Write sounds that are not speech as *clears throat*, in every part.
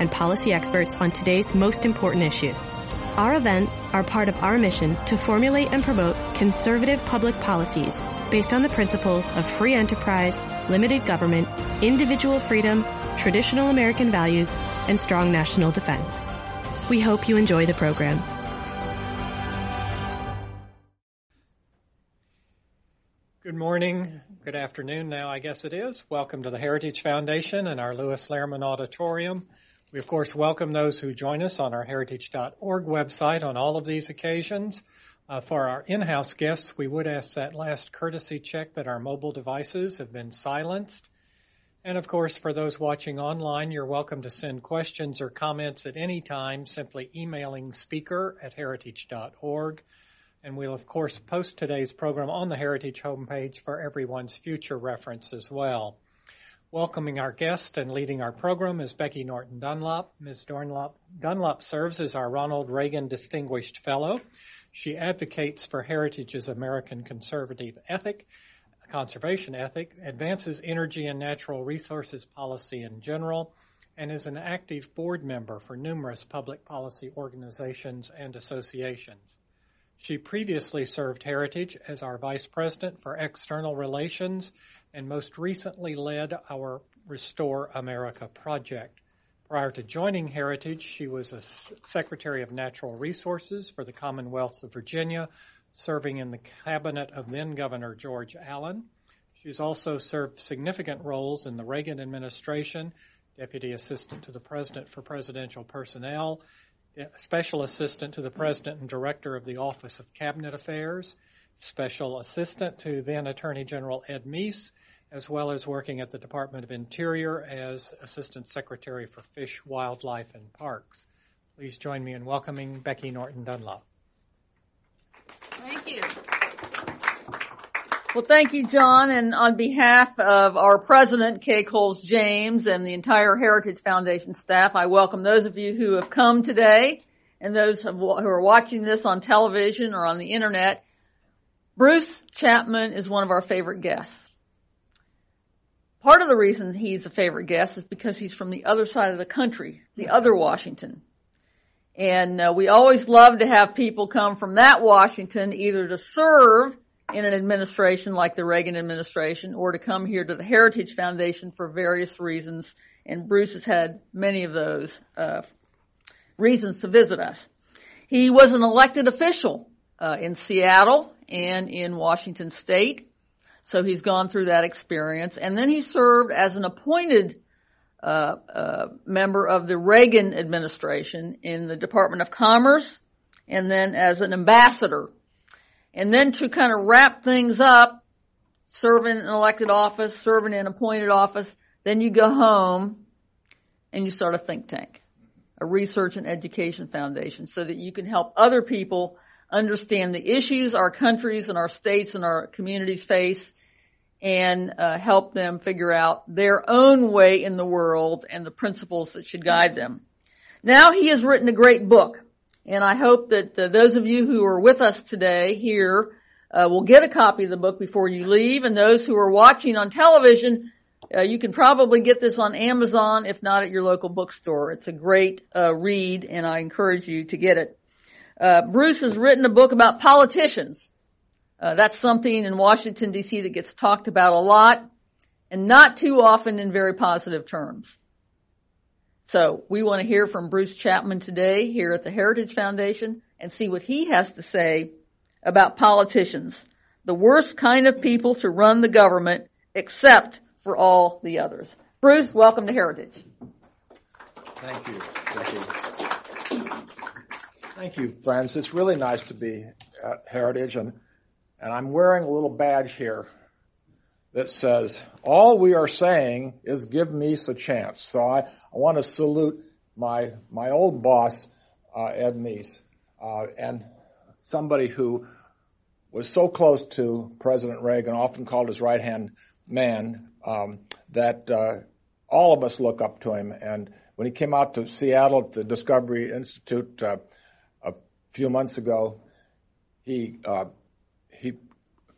and policy experts on today's most important issues. Our events are part of our mission to formulate and promote conservative public policies based on the principles of free enterprise, limited government, individual freedom, traditional American values, and strong national defense. We hope you enjoy the program. Good morning, good afternoon now, I guess it is. Welcome to the Heritage Foundation and our Lewis Lehrman Auditorium. We, of course, welcome those who join us on our heritage.org website on all of these occasions. Uh, for our in-house guests, we would ask that last courtesy check that our mobile devices have been silenced. And of course, for those watching online, you're welcome to send questions or comments at any time, simply emailing speaker at heritage.org. And we'll, of course, post today's program on the Heritage homepage for everyone's future reference as well. Welcoming our guest and leading our program is Becky Norton Dunlop. Ms. Dunlop, Dunlop serves as our Ronald Reagan Distinguished Fellow. She advocates for Heritage's American conservative ethic, conservation ethic, advances energy and natural resources policy in general, and is an active board member for numerous public policy organizations and associations. She previously served Heritage as our Vice President for External Relations and most recently led our Restore America project. Prior to joining Heritage, she was a Secretary of Natural Resources for the Commonwealth of Virginia, serving in the cabinet of then Governor George Allen. She's also served significant roles in the Reagan administration, Deputy Assistant to the President for Presidential Personnel, Special Assistant to the President and Director of the Office of Cabinet Affairs, Special Assistant to then Attorney General Ed Meese, as well as working at the Department of Interior as Assistant Secretary for Fish, Wildlife, and Parks. Please join me in welcoming Becky Norton Dunlop. Thank you. Well, thank you, John. And on behalf of our president, Kay Coles James, and the entire Heritage Foundation staff, I welcome those of you who have come today and those who are watching this on television or on the internet. Bruce Chapman is one of our favorite guests. Part of the reason he's a favorite guest is because he's from the other side of the country, the other Washington. And uh, we always love to have people come from that Washington either to serve in an administration like the Reagan administration or to come here to the Heritage Foundation for various reasons. And Bruce has had many of those uh, reasons to visit us. He was an elected official uh, in Seattle and in Washington State. So he's gone through that experience. And then he served as an appointed uh, uh, member of the Reagan administration in the Department of Commerce and then as an ambassador and then to kind of wrap things up, serving in elected office, serving in appointed office, then you go home and you start a think tank, a research and education foundation so that you can help other people understand the issues our countries and our states and our communities face and uh, help them figure out their own way in the world and the principles that should guide them. Now he has written a great book and I hope that uh, those of you who are with us today here uh, will get a copy of the book before you leave. And those who are watching on television, uh, you can probably get this on Amazon, if not at your local bookstore. It's a great uh, read, and I encourage you to get it. Uh, Bruce has written a book about politicians. Uh, that's something in Washington D.C. that gets talked about a lot, and not too often in very positive terms. So we want to hear from Bruce Chapman today here at the Heritage Foundation and see what he has to say about politicians, the worst kind of people to run the government except for all the others. Bruce, welcome to Heritage. Thank you. Thank you. Thank you, friends. It's really nice to be at Heritage and and I'm wearing a little badge here that says, all we are saying is give me a chance. So I, I want to salute my my old boss, uh, Ed Meese, uh, and somebody who was so close to President Reagan, often called his right hand man, um, that uh, all of us look up to him. And when he came out to Seattle at the Discovery Institute uh, a few months ago, he uh,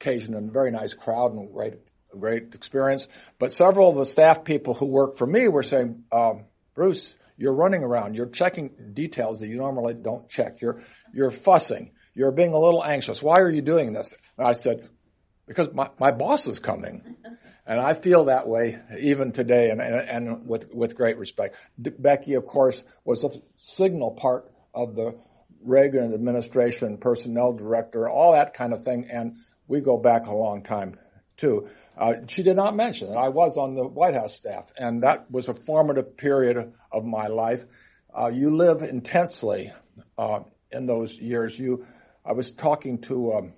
occasioned a very nice crowd and great great experience. But several of the staff people who work for me were saying, um, Bruce, you're running around. You're checking details that you normally don't check. You're, you're fussing. You're being a little anxious. Why are you doing this? And I said, because my, my boss is coming. *laughs* And I feel that way even today and, and, and with, with great respect. Becky, of course, was a signal part of the Reagan administration, personnel director, all that kind of thing. And we go back a long time too. Uh, she did not mention that I was on the White House staff, and that was a formative period of my life. Uh, you live intensely uh, in those years. You, I was talking to um,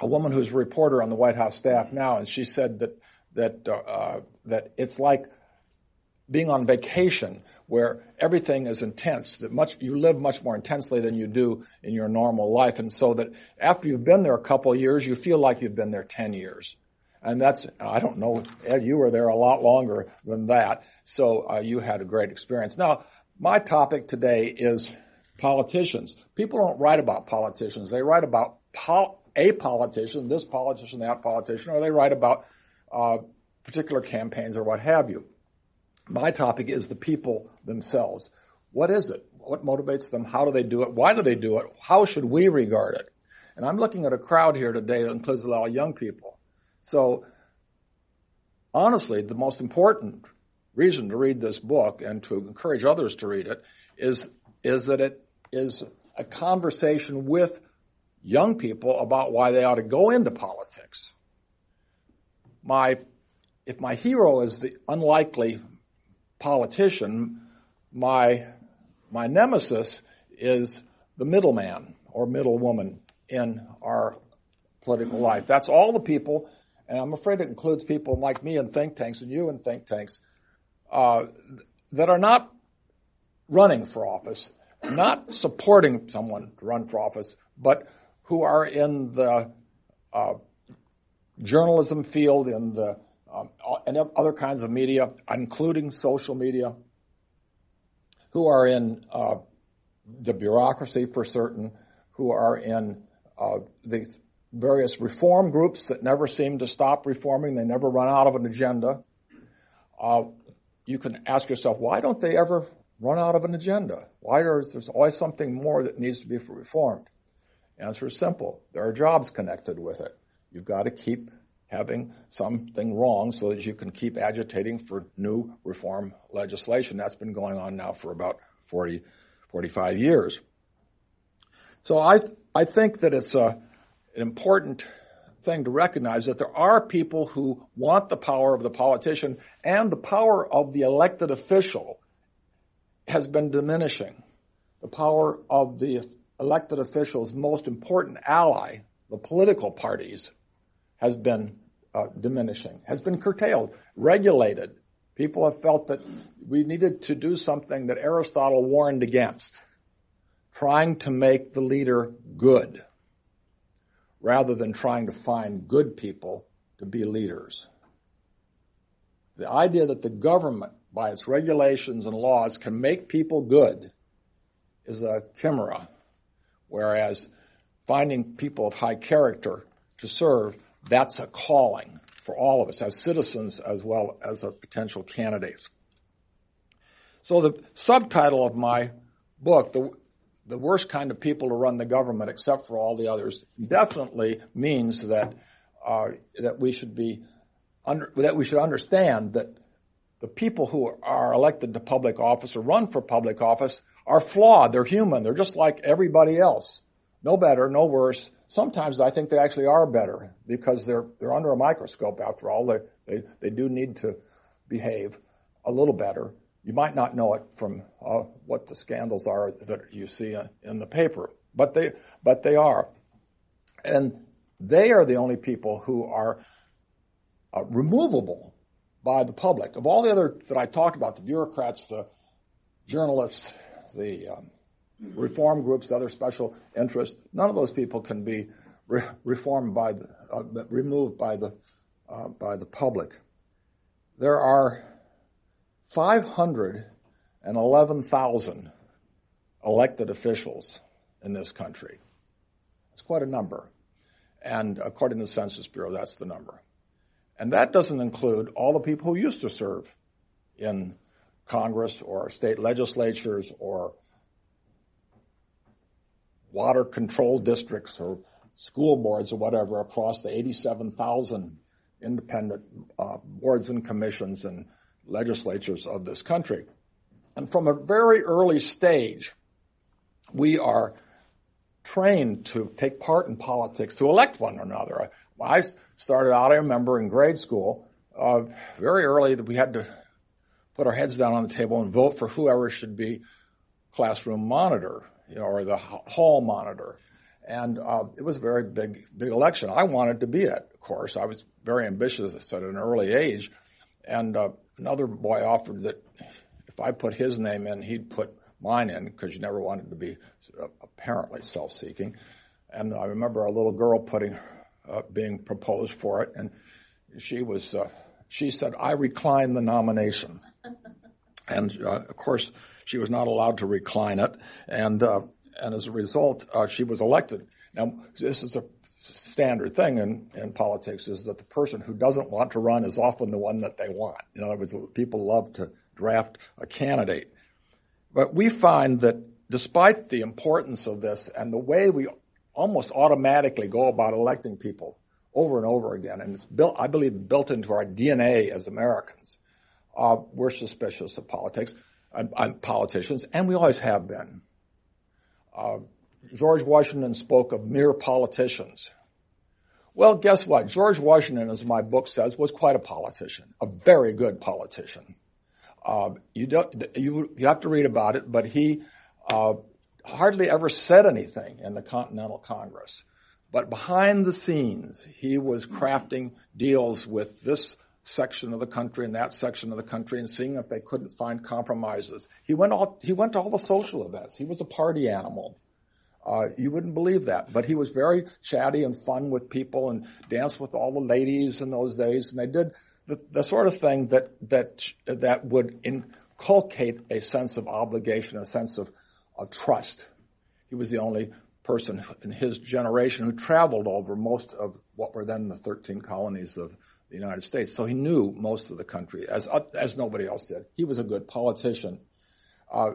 a woman who's a reporter on the White House staff now, and she said that that uh, that it's like being on vacation where everything is intense that much you live much more intensely than you do in your normal life and so that after you've been there a couple of years you feel like you've been there 10 years and that's, I don't know, Ed, you were there a lot longer than that. So uh, you had a great experience. Now, my topic today is politicians. People don't write about politicians. They write about pol- a politician, this politician, that politician, or they write about uh, particular campaigns or what have you. My topic is the people themselves. What is it? What motivates them? How do they do it? Why do they do it? How should we regard it? And I'm looking at a crowd here today that includes a lot of young people. So honestly, the most important reason to read this book and to encourage others to read it is, is that it is a conversation with young people about why they ought to go into politics. My, if my hero is the unlikely politician, my, my nemesis is the middleman or middlewoman in our political life. That's all the people and I'm afraid it includes people like me in think tanks and you in think tanks, uh, that are not running for office, not supporting someone to run for office, but who are in the uh, journalism field, in the um, and other kinds of media, including social media, who are in uh, the bureaucracy for certain, who are in uh, the various reform groups that never seem to stop reforming. They never run out of an agenda. Uh, you can ask yourself, why don't they ever run out of an agenda? Why is there always something more that needs to be reformed? Answer is simple. There are jobs connected with it. You've got to keep having something wrong so that you can keep agitating for new reform legislation. That's been going on now for about 40, 45 years. So I, I think that it's a, an important thing to recognize that there are people who want the power of the politician and the power of the elected official has been diminishing. The power of the elected official's most important ally, the political parties, has been uh, diminishing, has been curtailed, regulated. People have felt that we needed to do something that Aristotle warned against, trying to make the leader good rather than trying to find good people to be leaders. The idea that the government, by its regulations and laws, can make people good is a chimera, whereas finding people of high character to serve, that's a calling for all of us as citizens as well as potential candidates. So the subtitle of my book, the the worst kind of people to run the government, except for all the others, definitely means that uh, that we should be under, that we should understand that the people who are elected to public office or run for public office are flawed. They're human. They're just like everybody else. No better, no worse. Sometimes I think they actually are better because they're they're under a microscope. After all, they they, they do need to behave a little better you might not know it from uh, what the scandals are that you see in the paper, but they but they are, and they are the only people who are uh, removable by the public. Of all the other that I talked about, the bureaucrats, the journalists, the um, reform groups, other special interests. None of those people can be re- reformed by the, uh, removed by the uh, by the public. There are 511,000 elected officials in this country. It's quite a number. And according to the Census Bureau, that's the number. And that doesn't include all the people who used to serve in Congress or state legislatures or water control districts or school boards or whatever across the 87,000 independent uh, boards and commissions and legislatures of this country. And from a very early stage, we are trained to take part in politics, to elect one another. I started out, I remember in grade school, uh, very early that we had to put our heads down on the table and vote for whoever should be classroom monitor, you know, or the hall monitor. And uh, it was a very big, big election. I wanted to be it, of course. I was very ambitious at an early age. And uh, another boy offered that if I put his name in, he'd put mine in because you never wanted to be uh, apparently self-seeking. And I remember a little girl putting, uh, being proposed for it, and she was, uh, she said, "I recline the nomination," and uh, of course she was not allowed to recline it, and uh, and as a result, uh, she was elected. Now this is a standard thing in, in politics is that the person who doesn't want to run is often the one that they want. In other words, people love to draft a candidate. But we find that despite the importance of this and the way we almost automatically go about electing people over and over again, and it's built, I believe, built into our DNA as Americans, uh, we're suspicious of politics and, and, politicians, and we always have been. Uh, George Washington spoke of mere politicians. Well, guess what? George Washington, as my book says, was quite a politician, a very good politician. Uh, you, you, you have to read about it, but he uh, hardly ever said anything in the Continental Congress. But behind the scenes, he was crafting deals with this section of the country and that section of the country and seeing if they couldn't find compromises. He went all, he went to all the social events. He was a party animal. Uh, you wouldn't believe that, but he was very chatty and fun with people and danced with all the ladies in those days. And they did the, the sort of thing that that that would inculcate a sense of obligation, a sense of, of trust. He was the only person in his generation who traveled over most of what were then the 13 colonies of the United States. So he knew most of the country as as nobody else did. He was a good politician. Uh,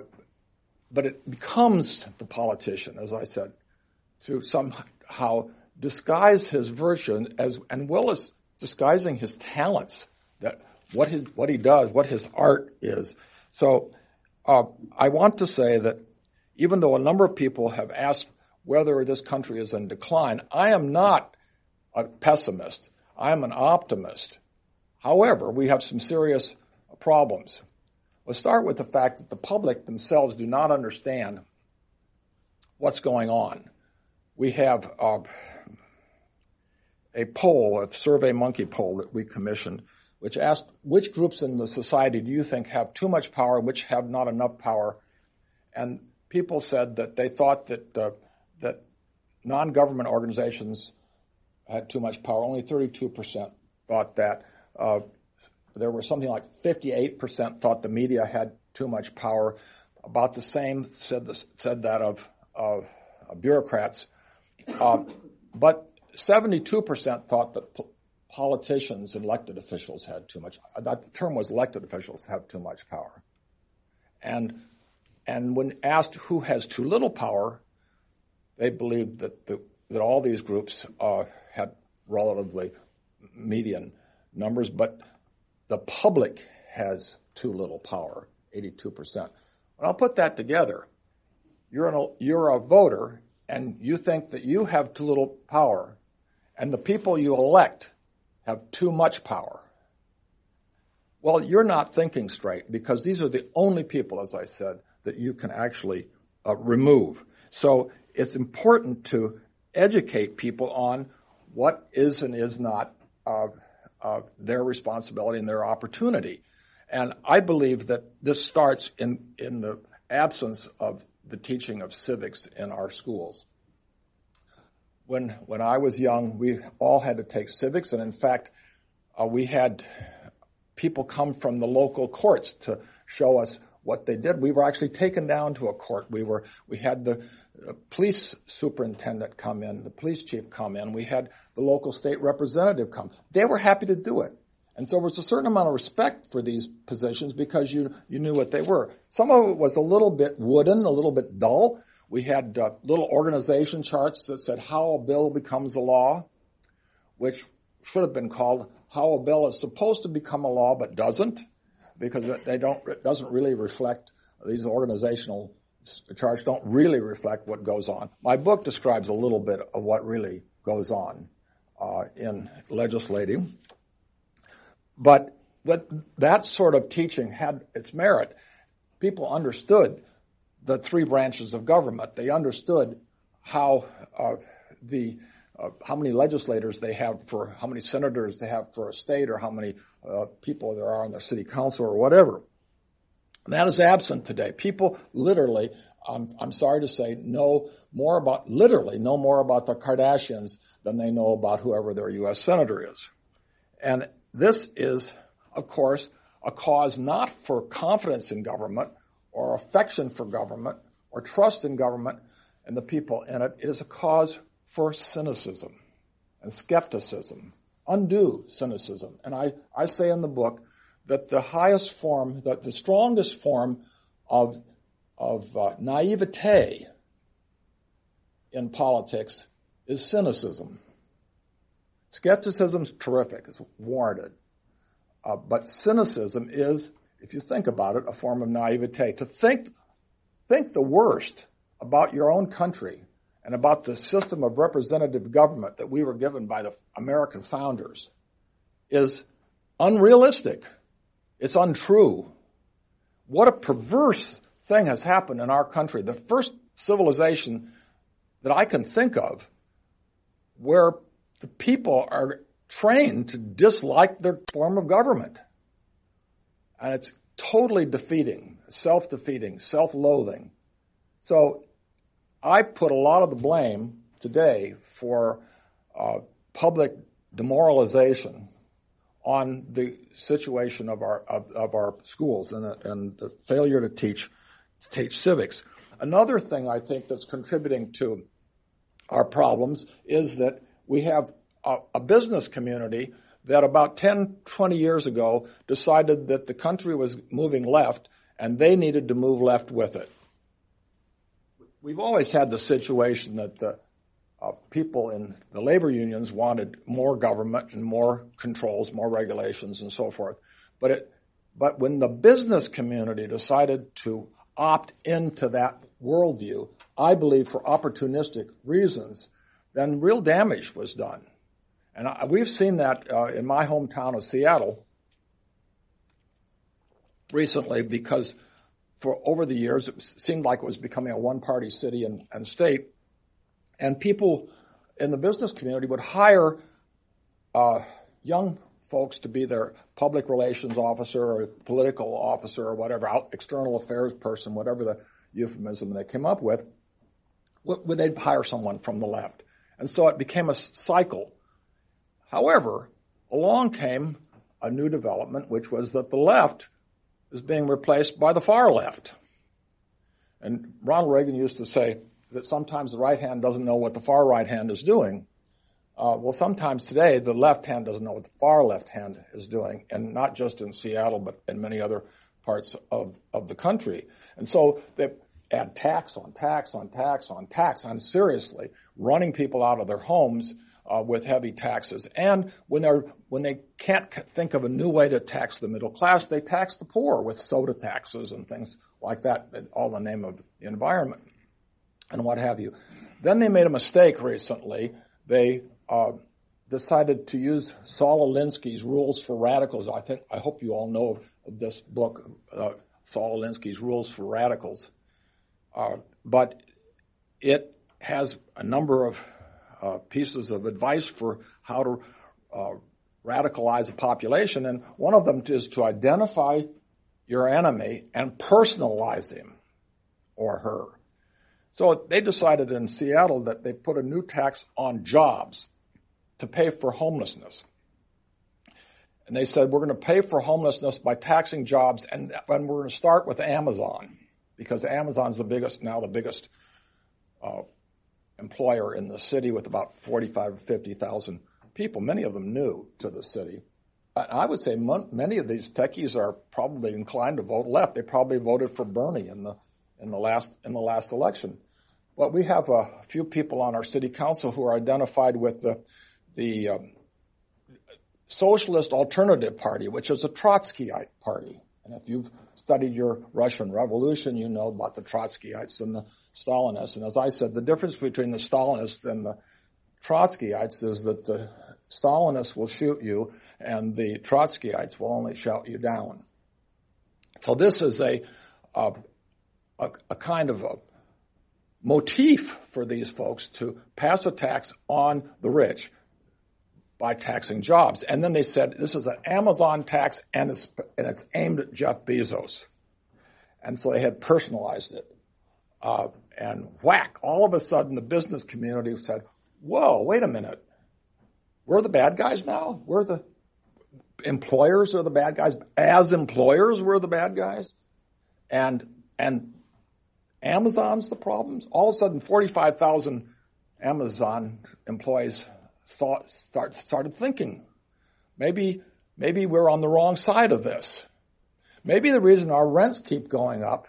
but it becomes the politician, as I said, to somehow disguise his virtue as, and well as disguising his talents, that what his what he does, what his art is. So uh, I want to say that even though a number of people have asked whether this country is in decline, I am not a pessimist. I am an optimist. However, we have some serious problems. Let's start with the fact that the public themselves do not understand what's going on. We have uh, a poll, a survey monkey poll that we commissioned, which asked which groups in the society do you think have too much power, which have not enough power, and people said that they thought that uh, that non-government organizations had too much power. Only 32% thought that. Uh, there were something like 58% thought the media had too much power. About the same said, this, said that of, of, of bureaucrats. Uh, but 72% thought that po- politicians and elected officials had too much. That term was elected officials have too much power. And, and when asked who has too little power, they believed that, the, that all these groups uh, relatively median numbers, but the public has too little power, 82%. When I'll put that together, you're, an, you're a voter and you think that you have too little power and the people you elect have too much power. Well, you're not thinking straight because these are the only people, as I said, that you can actually uh, remove. So it's important to educate people on what is and is not uh, uh, their responsibility and their opportunity. And I believe that this starts in, in the absence of the teaching of civics in our schools. When, when I was young, we all had to take civics, and in fact, uh, we had people come from the local courts to show us what they did. We were actually taken down to a court. We were, we had the police superintendent come in, the police chief come in. We had the local state representative come. They were happy to do it. And so there was a certain amount of respect for these positions because you, you knew what they were. Some of it was a little bit wooden, a little bit dull. We had uh, little organization charts that said how a bill becomes a law, which should have been called how a bill is supposed to become a law but doesn't because they don't, it doesn't really reflect these organizational charts don't really reflect what goes on. My book describes a little bit of what really goes on uh, in legislating. But but that sort of teaching had its merit. People understood the three branches of government. They understood how uh, the uh, how many legislators they have for how many senators they have for a state or how many uh, people there are on their city council or whatever. And that is absent today. People literally, I'm, I'm sorry to say, know more about, literally know more about the Kardashians than they know about whoever their U.S. senator is. And this is, of course, a cause not for confidence in government or affection for government or trust in government and the people in it. It is a cause for cynicism and skepticism, undue cynicism. And I, I say in the book that the highest form, that the strongest form of, of uh, naivete in politics is cynicism. Skepticism is terrific, it's warranted. Uh, but cynicism is, if you think about it, a form of naivete. To think, think the worst about your own country and about the system of representative government that we were given by the American founders is unrealistic. It's untrue. What a perverse thing has happened in our country. The first civilization that I can think of where the people are trained to dislike their form of government. And it's totally defeating, self-defeating, self-loathing. So I put a lot of the blame today for uh, public demoralization on the situation of our of, of our schools and, and the failure to teach to teach civics. Another thing I think that's contributing to our problems is that we have a, a business community that about 10, 20 years ago decided that the country was moving left and they needed to move left with it we've always had the situation that the uh, people in the labor unions wanted more government and more controls, more regulations, and so forth. But it, but when the business community decided to opt into that worldview, I believe for opportunistic reasons, then real damage was done. And I, we've seen that uh, in my hometown of Seattle recently because for over the years, it seemed like it was becoming a one-party city and, and state. And people in the business community would hire uh, young folks to be their public relations officer or political officer or whatever, out, external affairs person, whatever the euphemism they came up with, would they'd hire someone from the left. And so it became a cycle. However, along came a new development, which was that the left is being replaced by the far left. And Ronald Reagan used to say that sometimes the right hand doesn't know what the far right hand is doing. Uh, well, sometimes today the left hand doesn't know what the far left hand is doing, and not just in Seattle, but in many other parts of, of the country. And so they add tax on tax on tax on tax on seriously running people out of their homes uh, with heavy taxes. And when they're when they can't think of a new way to tax the middle class, they tax the poor with soda taxes and things like that, all in the name of the environment and what have you. Then they made a mistake recently. They uh, decided to use Saul Alinsky's Rules for Radicals. I think I hope you all know of this book, uh, Saul Alinsky's Rules for Radicals. Uh, but it has a number of uh, pieces of advice for how to uh, radicalize a population, and one of them is to identify your enemy and personalize him or her. So they decided in Seattle that they put a new tax on jobs to pay for homelessness. And they said, we're going to pay for homelessness by taxing jobs and, and we're going to start with Amazon because Amazon's the biggest, now the biggest, uh, employer in the city with about 45 or 50,000 people, many of them new to the city. I would say many of these techies are probably inclined to vote left. They probably voted for Bernie in the in the last in the last election. But we have a few people on our city council who are identified with the the um, Socialist Alternative Party, which is a Trotskyite party. And if you've studied your Russian Revolution, you know about the Trotskyites and the Stalinists. And as I said, the difference between the Stalinists and the Trotskyites is that the Stalinists will shoot you and the Trotskyites will only shout you down. So this is a, a, a kind of a motif for these folks to pass a tax on the rich by taxing jobs. And then they said this is an Amazon tax and it's, and it's aimed at Jeff Bezos. And so they had personalized it. Uh, and whack, all of a sudden the business community said, whoa, wait a minute. We're the bad guys now? We're the employers are the bad guys. As employers, we're the bad guys. And, and Amazon's the problems. All of a sudden, 45,000 Amazon employees thought, start, started thinking, maybe, maybe we're on the wrong side of this. Maybe the reason our rents keep going up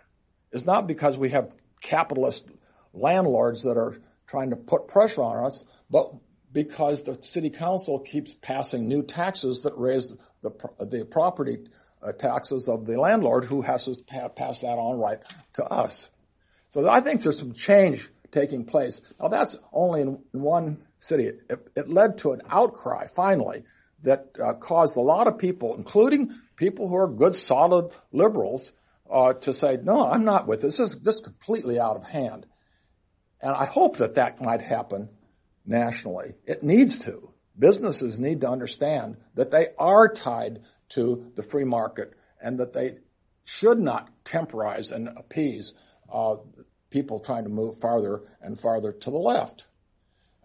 is not because we have capitalist landlords that are trying to put pressure on us, but because the city council keeps passing new taxes that raise the, the property uh, taxes of the landlord who has to pass that on right to us. So I think there's some change taking place. Now that's only in one city. It, it led to an outcry finally that uh, caused a lot of people, including people who are good, solid liberals, uh, to say, no, I'm not with this. This is just completely out of hand. And I hope that that might happen nationally. It needs to. Businesses need to understand that they are tied to the free market and that they should not temporize and appease uh, people trying to move farther and farther to the left.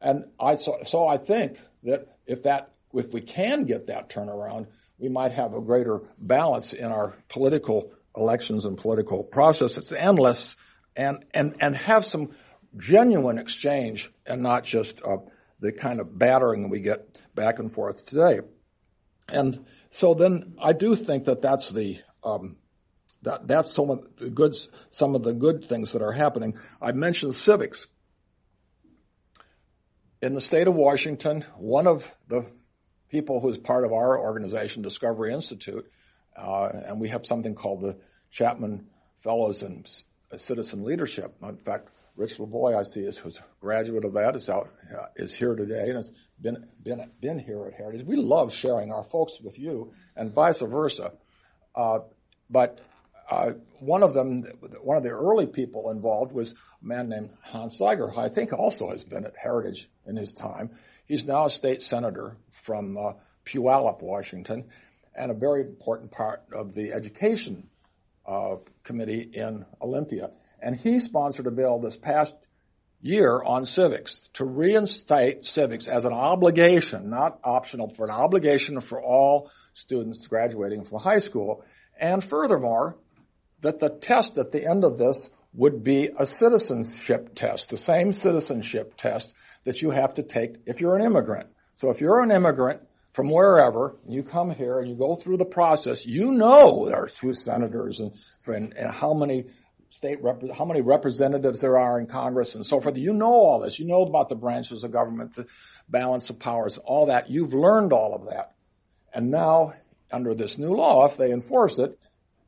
And I so, so I think that if that if we can get that turnaround, we might have a greater balance in our political elections and political process. It's endless and and and have some genuine exchange and not just uh, the kind of battering we get back and forth today. And so then I do think that that's the um, that that's some of the good some of the good things that are happening. I mentioned civics. In the state of Washington, one of the people who is part of our organization, Discovery Institute, uh, and we have something called the Chapman Fellows in Citizen Leadership. In fact, Rich Lavoie, I see, is a graduate of that, is out, uh, is here today and has been, been, been here at Heritage. We love sharing our folks with you and vice versa. Uh, but, uh, one of them, one of the early people involved was a man named Hans Zeiger, who I think also has been at Heritage in his time. He's now a state senator from, uh, Puyallup, Washington, and a very important part of the education, uh, committee in Olympia. And he sponsored a bill this past year on civics to reinstate civics as an obligation, not optional, for an obligation for all students graduating from high school. And furthermore, that the test at the end of this would be a citizenship test, the same citizenship test that you have to take if you're an immigrant. So if you're an immigrant from wherever, you come here and you go through the process, you know there are two senators and, and, and how many state rep- how many representatives there are in Congress and so forth. You know all this. You know about the branches of government, the balance of powers, all that. You've learned all of that. And now, under this new law, if they enforce it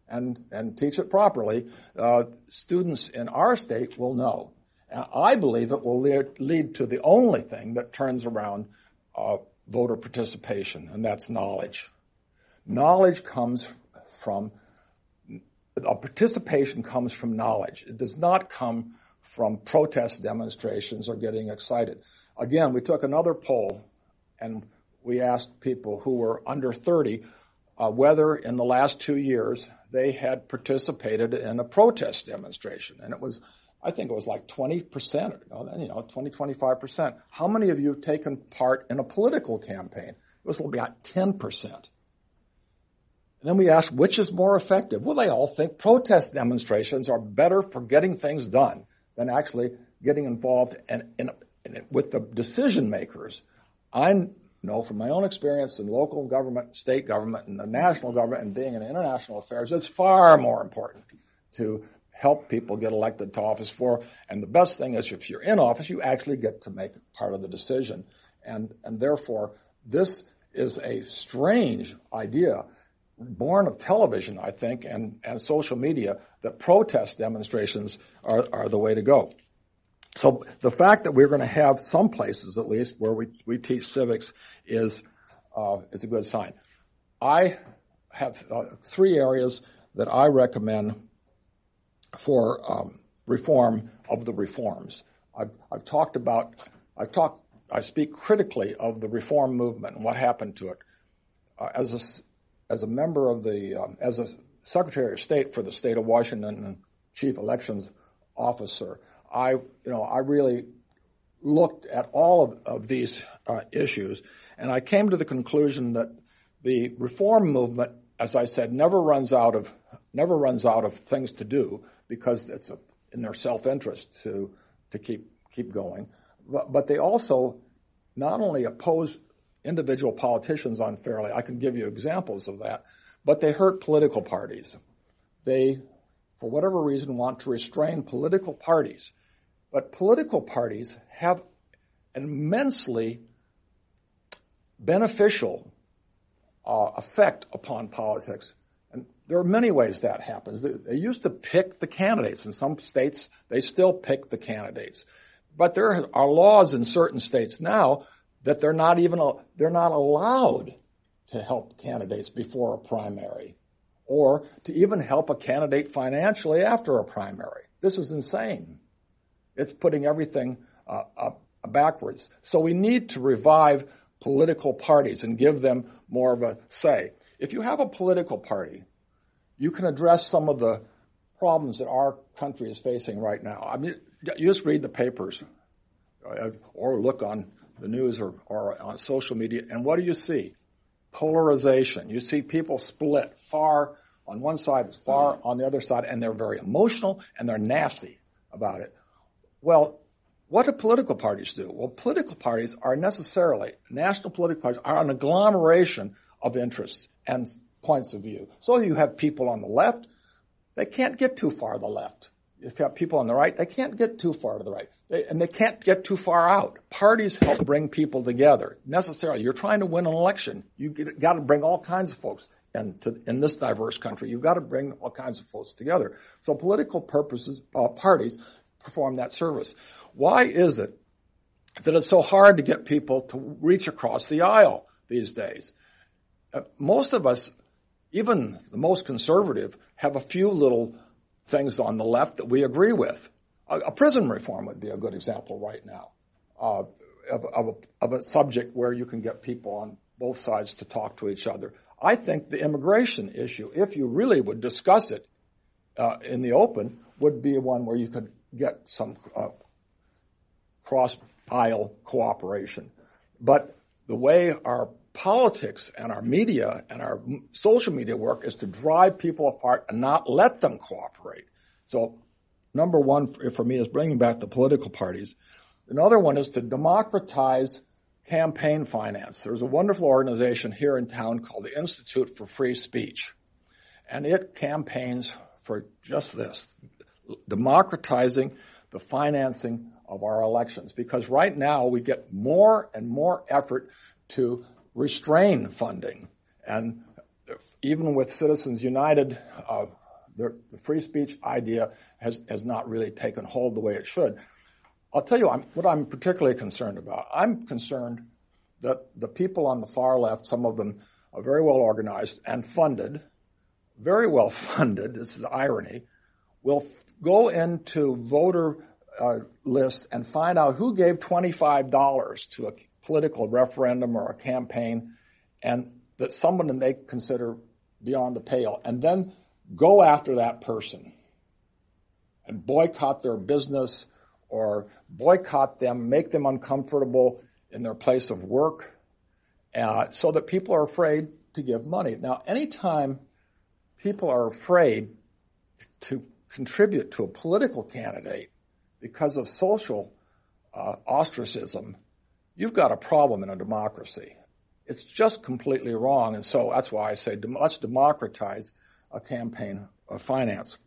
and, and teach it properly, uh, students in our state will know. And I believe it will lead, lead to the only thing that turns around uh, voter participation, and that's knowledge. Knowledge comes from participation comes from knowledge. It does not come from protest demonstrations or getting excited. Again, we took another poll and we asked people who were under 30 uh, whether in the last two years they had participated in a protest demonstration. And it was, I think it was like 20%, you know, 20, 25%. How many of you have taken part in a political campaign? It was about 10%. And then we asked, which is more effective? Well, they all think protest demonstrations are better for getting things done than actually getting involved in, in, in, with the decision makers. I know from my own experience in local government, state government, and the national government, and being in international affairs, it's far more important to help people get elected to office for. And the best thing is if you're in office, you actually get to make part of the decision. And, and therefore, this is a strange idea born of television, I think, and, and social media that protest demonstrations are, are the way to go. So the fact that we're going to have some places, at least, where we, we teach civics is, uh, is a good sign. I have uh, three areas that I recommend for um, reform of the reforms. I've, I've talked about, I've talked, I speak critically of the reform movement and what happened to it. Uh, as a, as a member of the, um, as a Secretary of State for the state of Washington and Chief Elections Officer, I, you know, I really looked at all of, of these uh, issues, and I came to the conclusion that the reform movement, as I said, never runs out of never runs out of things to do because it's a, in their self-interest to to keep keep going. But, but they also not only oppose individual politicians unfairly. I can give you examples of that, but they hurt political parties. They, for whatever reason, want to restrain political parties but political parties have an immensely beneficial uh, effect upon politics. There are many ways that happens. They, used to pick the candidates. In some states, they still pick the candidates. But there are laws in certain states now that they're not even, they're not allowed to help candidates before a primary or to even help a candidate financially after a primary. This is insane. It's putting everything uh, up, backwards. So we need to revive political parties and give them more of a say. If you have a political party, you can address some of the problems that our country is facing right now. I mean, you just read the papers uh, or look on the news or, or on social media, and what do you see? Polarization. You see people split far on one side, far on the other side, and they're very emotional and they're nasty about it. Well, what do political parties do? Well, political parties are necessarily, national political parties are an agglomeration of interests and points of view. So you have people on the left, they can't get too far to the left. If you have people on the right, they can't get too far to the right. They, and they can't get too far out. Parties help bring people together. Necessarily, you're trying to win an election. you've got to bring all kinds of folks. And to, in this diverse country, you've got to bring all kinds of folks together. So political purposes, uh, parties perform that service. Why is it that it's so hard to get people to reach across the aisle these days? Uh, most of us, even the most conservative, have a few little things on the left that we agree with. A, a prison reform would be a good example right now uh, of, of, a, of a subject where you can get people on both sides to talk to each other. I think the immigration issue, if you really would discuss it uh, in the open, would be one where you could get some uh, cross aisle cooperation. But the way our politics and our media and our social media work is to drive people apart and not let them cooperate. So number one for me is bringing back the political parties. Another one is to democratize campaign finance. There's a wonderful organization here in town called the Institute for Free Speech. And it campaigns for just this, democratizing the financing of our elections because right now we get more and more effort to restrain funding. And even with Citizens United, uh, the, the, free speech idea has, has not really taken hold the way it should. I'll tell you I'm, what I'm particularly concerned about. I'm concerned that the people on the far left, some of them are very well organized and funded, very well *laughs* funded, this is irony, will go into voter uh, lists and find out who gave $25 to a political referendum or a campaign and that someone they consider beyond the pale and then go after that person and boycott their business or boycott them, make them uncomfortable in their place of work, uh, so that people are afraid to give money. Now, anytime people are afraid to contribute to a political candidate because of social uh, ostracism, you've got a problem in a democracy. It's just completely wrong, and so that's why I say let's democratize a campaign of finance.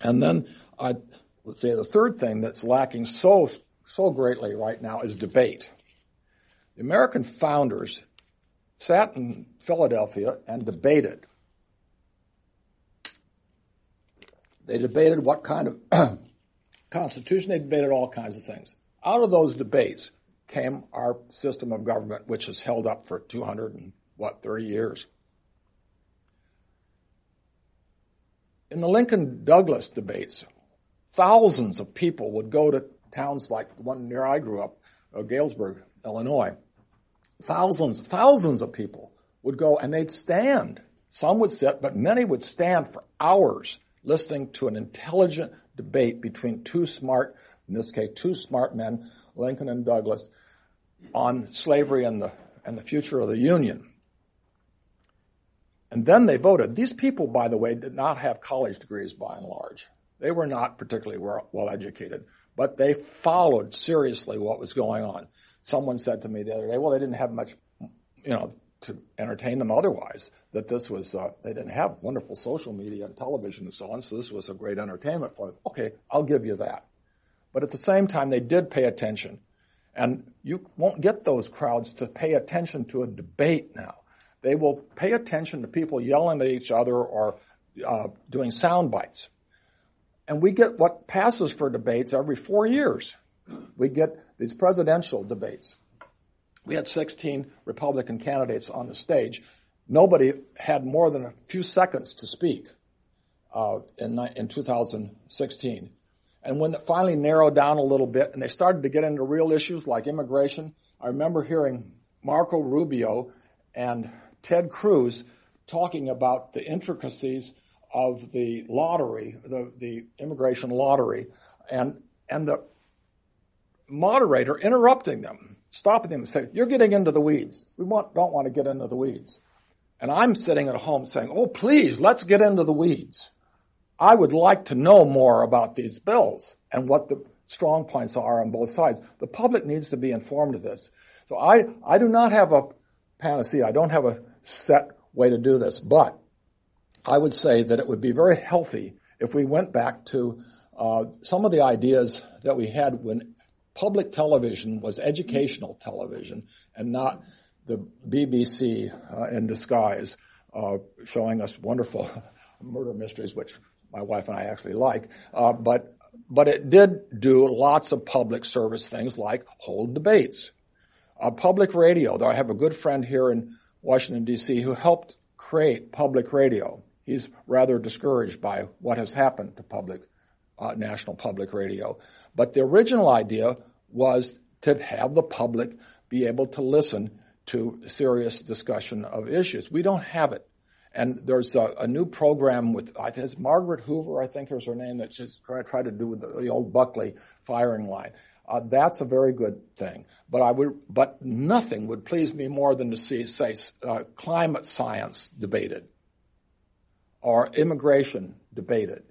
And then I would say the third thing that's lacking so so greatly right now is debate. The American founders sat in Philadelphia and debated. They debated what kind of *clears throat* constitution, they debated all kinds of things. Out of those debates came our system of government, which has held up for 200 and what, 30 years. In the Lincoln Douglas debates, thousands of people would go to towns like the one near I grew up, uh, Galesburg, Illinois. Thousands, thousands of people would go and they'd stand. Some would sit, but many would stand for hours listening to an intelligent debate between two smart, in this case, two smart men, Lincoln and Douglas, on slavery and the, and the future of the Union. And then they voted. These people, by the way, did not have college degrees by and large. They were not particularly well, well educated, but they followed seriously what was going on. Someone said to me the other day, well, they didn't have much, you know, to entertain them otherwise. That this was, uh, they didn't have wonderful social media and television and so on, so this was a great entertainment for them. Okay, I'll give you that. But at the same time, they did pay attention. And you won't get those crowds to pay attention to a debate now. They will pay attention to people yelling at each other or uh, doing sound bites. And we get what passes for debates every four years. We get these presidential debates. We had 16 Republican candidates on the stage. Nobody had more than a few seconds to speak uh, in, in 2016. And when it finally narrowed down a little bit and they started to get into real issues like immigration, I remember hearing Marco Rubio and Ted Cruz talking about the intricacies of the lottery, the, the immigration lottery, and, and the moderator interrupting them, stopping them and saying, you're getting into the weeds. We want, don't want to get into the weeds. And I'm sitting at home saying, oh please, let's get into the weeds. I would like to know more about these bills and what the strong points are on both sides. The public needs to be informed of this. So I, I do not have a panacea. I don't have a set way to do this, but I would say that it would be very healthy if we went back to uh, some of the ideas that we had when public television was educational television and not the BBC uh, in disguise, uh, showing us wonderful *laughs* murder mysteries, which my wife and I actually like. Uh, but but it did do lots of public service things like hold debates. Public radio. Though I have a good friend here in Washington D.C. who helped create public radio. He's rather discouraged by what has happened to public uh, national public radio. But the original idea was to have the public be able to listen to serious discussion of issues. We don't have it. And there's a, a new program with, I think it's Margaret Hoover, I think is her name, that she's trying try to do with the, the old Buckley firing line. Uh, that's a very good thing. But I would, but nothing would please me more than to see, say, uh, climate science debated, or immigration debated,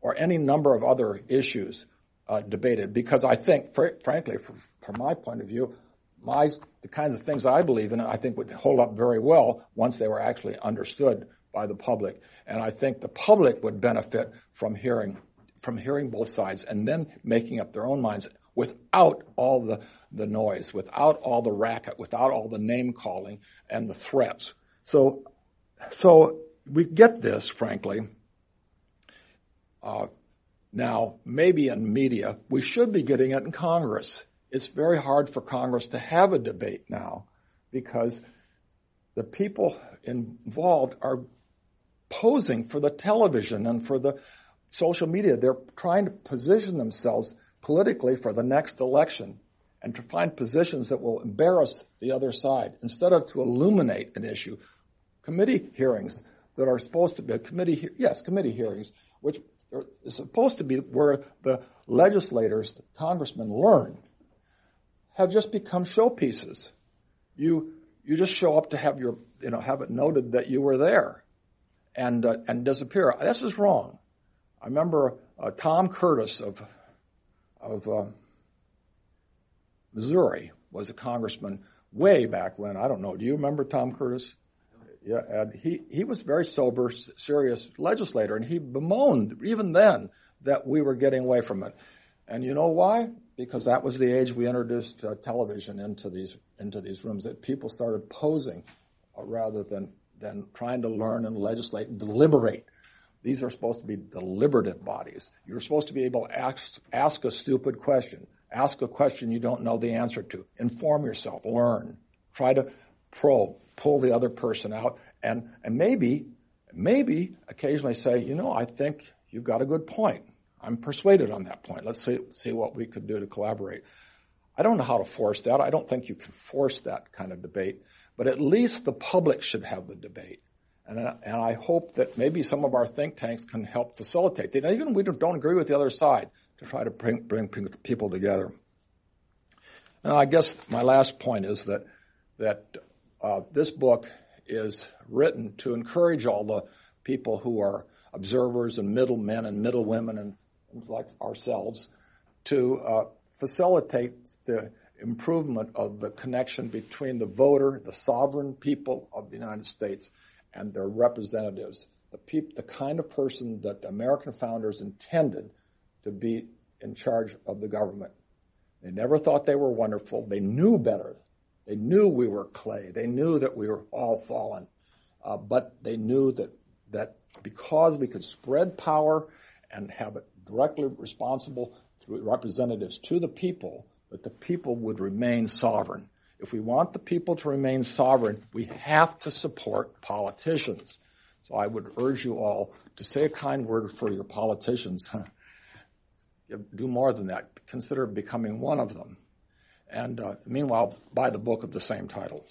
or any number of other issues uh, debated. Because I think, fr- frankly, from my point of view, my the kinds of things I believe in, I think would hold up very well once they were actually understood by the public. And I think the public would benefit from hearing from hearing both sides and then making up their own minds without all the, the noise, without all the racket, without all the name calling and the threats. So, so we get this, frankly. Uh, now, maybe in media, we should be getting it in Congress it's very hard for Congress to have a debate now because the people involved are posing for the television and for the social media. They're trying to position themselves politically for the next election and to find positions that will embarrass the other side instead of to illuminate an issue. Committee hearings that are supposed to be committee, yes, committee hearings, which are supposed to be where the legislators, the congressmen learn, have just become showpieces. You you just show up to have your you know have it noted that you were there, and uh, and disappear. This is wrong. I remember uh, Tom Curtis of of uh, Missouri was a congressman way back when. I don't know. Do you remember Tom Curtis? Yeah, and he, he was very sober, serious legislator, and he bemoaned even then that we were getting away from it. And you know why? Because that was the age we introduced uh, television into these into these rooms. That people started posing uh, rather than than trying to learn and legislate and deliberate. These are supposed to be deliberative bodies. You're supposed to be able to ask, ask a stupid question, ask a question you don't know the answer to, inform yourself, learn, try to probe, pull the other person out, and, and maybe, maybe occasionally say, you know, I think you've got a good point. I'm persuaded on that point. Let's see, see what we could do to collaborate. I don't know how to force that. I don't think you can force that kind of debate, but at least the public should have the debate. And, and I hope that maybe some of our think tanks can help facilitate that. Even if we don't agree with the other side to try to bring, bring people together. And I guess my last point is that, that uh, this book is written to encourage all the people who are observers and middlemen and middlewomen and like ourselves to uh, facilitate the improvement of the connection between the voter, the sovereign people of the United States, and their representatives, the, peop- the kind of person that the American founders intended to be in charge of the government. They never thought they were wonderful. They knew better. They knew we were clay. They knew that we were all fallen. Uh, but they knew that, that because we could spread power and have it directly responsible through representatives to the people, that the people would remain sovereign. If we want the people to remain sovereign, we have to support politicians. So I would urge you all to say a kind word for your politicians. *laughs* Do more than that. Consider becoming one of them. And uh, meanwhile, buy the book of the same title.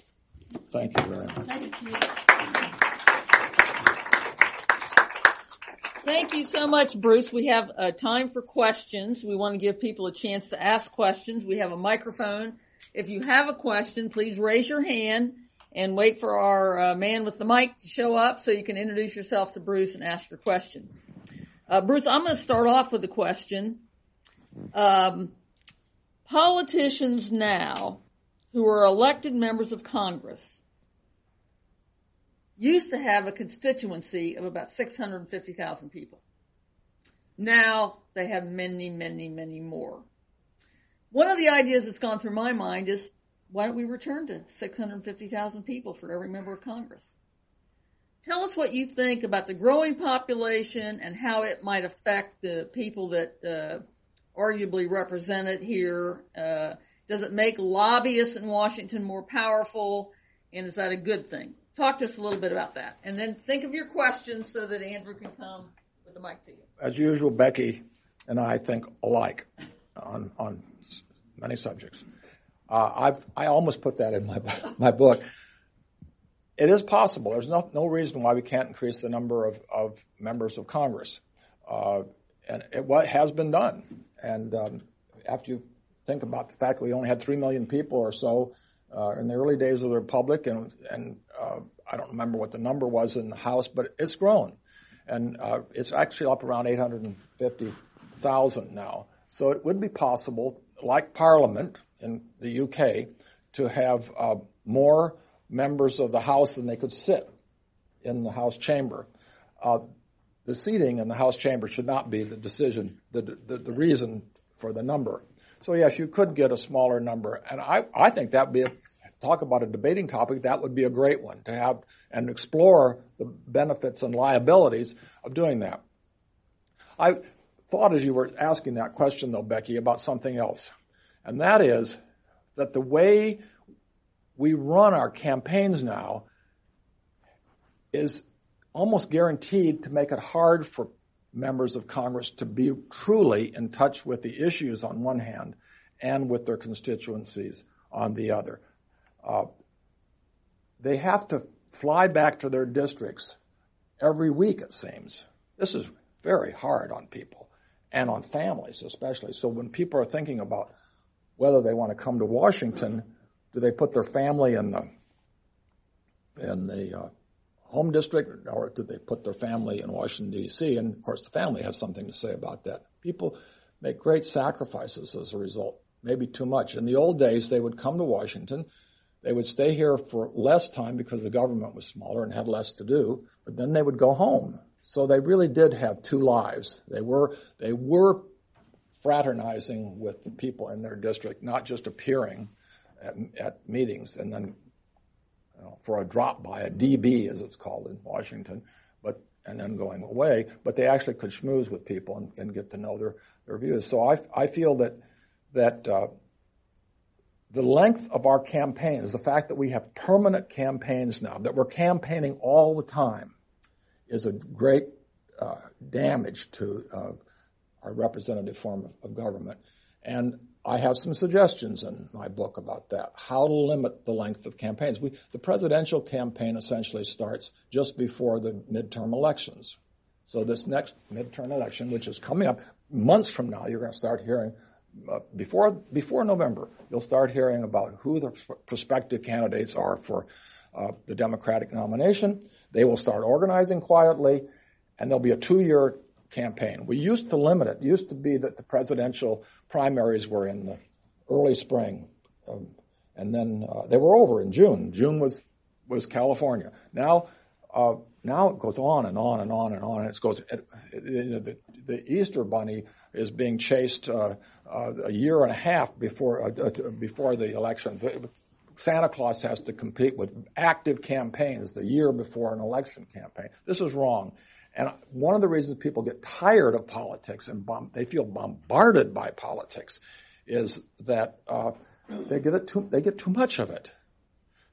Thank you very much. Thank you. So much, Bruce. We have uh, time for questions. We want to give people a chance to ask questions. We have a microphone if you have a question, please raise your hand and wait for our uh, man with the mic to show up so you can introduce yourself to Bruce and ask your question. Uh, Bruce, I'm going to start off with a question. Um, politicians now who are elected members of Congress used to have a constituency of about 650,000 people. Now they have many, many, many more. One of the ideas that's gone through my mind is why don't we return to 650,000 people for every member of Congress? Tell us what you think about the growing population and how it might affect the people that uh, arguably represent it here. Uh, does it make lobbyists in Washington more powerful? And is that a good thing? Talk to us a little bit about that. And then think of your questions so that Andrew can come with the mic to you. As usual, Becky and I think alike on, on many subjects. Uh, I've, I almost put that in my, my book. It is possible. There's no, no reason why we can't increase the number of, of members of Congress. Uh, and it what has been done. And um, after you think about the fact that we only had 3 million people or so uh, in the early days of the Republic, and, and uh, I don't remember what the number was in the House, but it's grown. And uh, it's actually up around 850,000 now. So it would be possible like Parliament in the UK, to have uh, more members of the House than they could sit in the House chamber. Uh, the seating in the House chamber should not be the decision, the, the, the, reason for the number. So yes, you could get a smaller number, and I, I think that would be a, talk about a debating topic. That would be a great one to have and explore the benefits and liabilities of doing that. I thought as you were asking that question though, Becky, about something else. And that is that the way we run our campaigns now is almost guaranteed to make it hard for members of Congress to be truly in touch with the issues on one hand and with their constituencies on the other. Uh, they have to fly back to their districts every week, it seems. This is very hard on people and on families especially. So when people are thinking about whether they want to come to Washington, do they put their family in the in the uh, home district, or do they put their family in Washington D.C.? And of course, the family has something to say about that. People make great sacrifices as a result, maybe too much. In the old days, they would come to Washington. They would stay here for less time because the government was smaller and had less to do, but then they would go home. So they really did have two lives. They were, they were fraternizing with the people in their district, not just appearing at, at meetings and then you know, for a drop by, a DB as it's called in Washington, but and then going away. But they actually could schmooze with people and, and get to know their, their views. So I, I feel that that uh, the length of our campaigns, the fact that we have permanent campaigns now, that we're campaigning all the time, is a great uh, damage to uh, our representative form of government. And I have some suggestions in my book about that. How to limit the length of campaigns. We, the presidential campaign essentially starts just before the midterm elections. So this next midterm election, which is coming up months from now, you're going to start hearing uh, before before November, you'll start hearing about who the prospective candidates are for uh, the Democratic nomination. They will start organizing quietly, and there'll be a two-year campaign. We used to limit it. It used to be that the presidential primaries were in the early spring, um, and then uh, they were over in June. June was was California. Now, uh, now it goes on and on and on and on. It goes. You know, the, the Easter Bunny is being chased uh, uh a year and a half before uh, uh, before the elections. Santa Claus has to compete with active campaigns the year before an election campaign. This is wrong. And one of the reasons people get tired of politics and they feel bombarded by politics is that uh, they get it too, they get too much of it.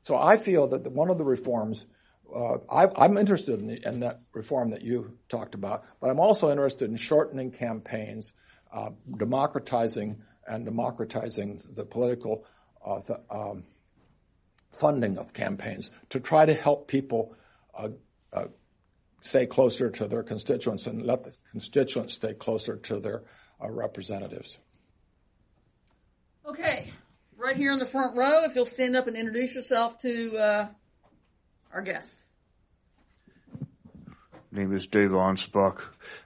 So I feel that one of the reforms uh, I, am interested in, the, in, that reform that you talked about, but I'm also interested in shortening campaigns, uh, democratizing and democratizing the political uh, th- um, funding of campaigns to try to help people uh, uh, stay closer to their constituents and let the constituents stay closer to their uh, representatives. Okay, right here in the front row, if you'll stand up and introduce yourself to our guests. Name is Dave Ansbach,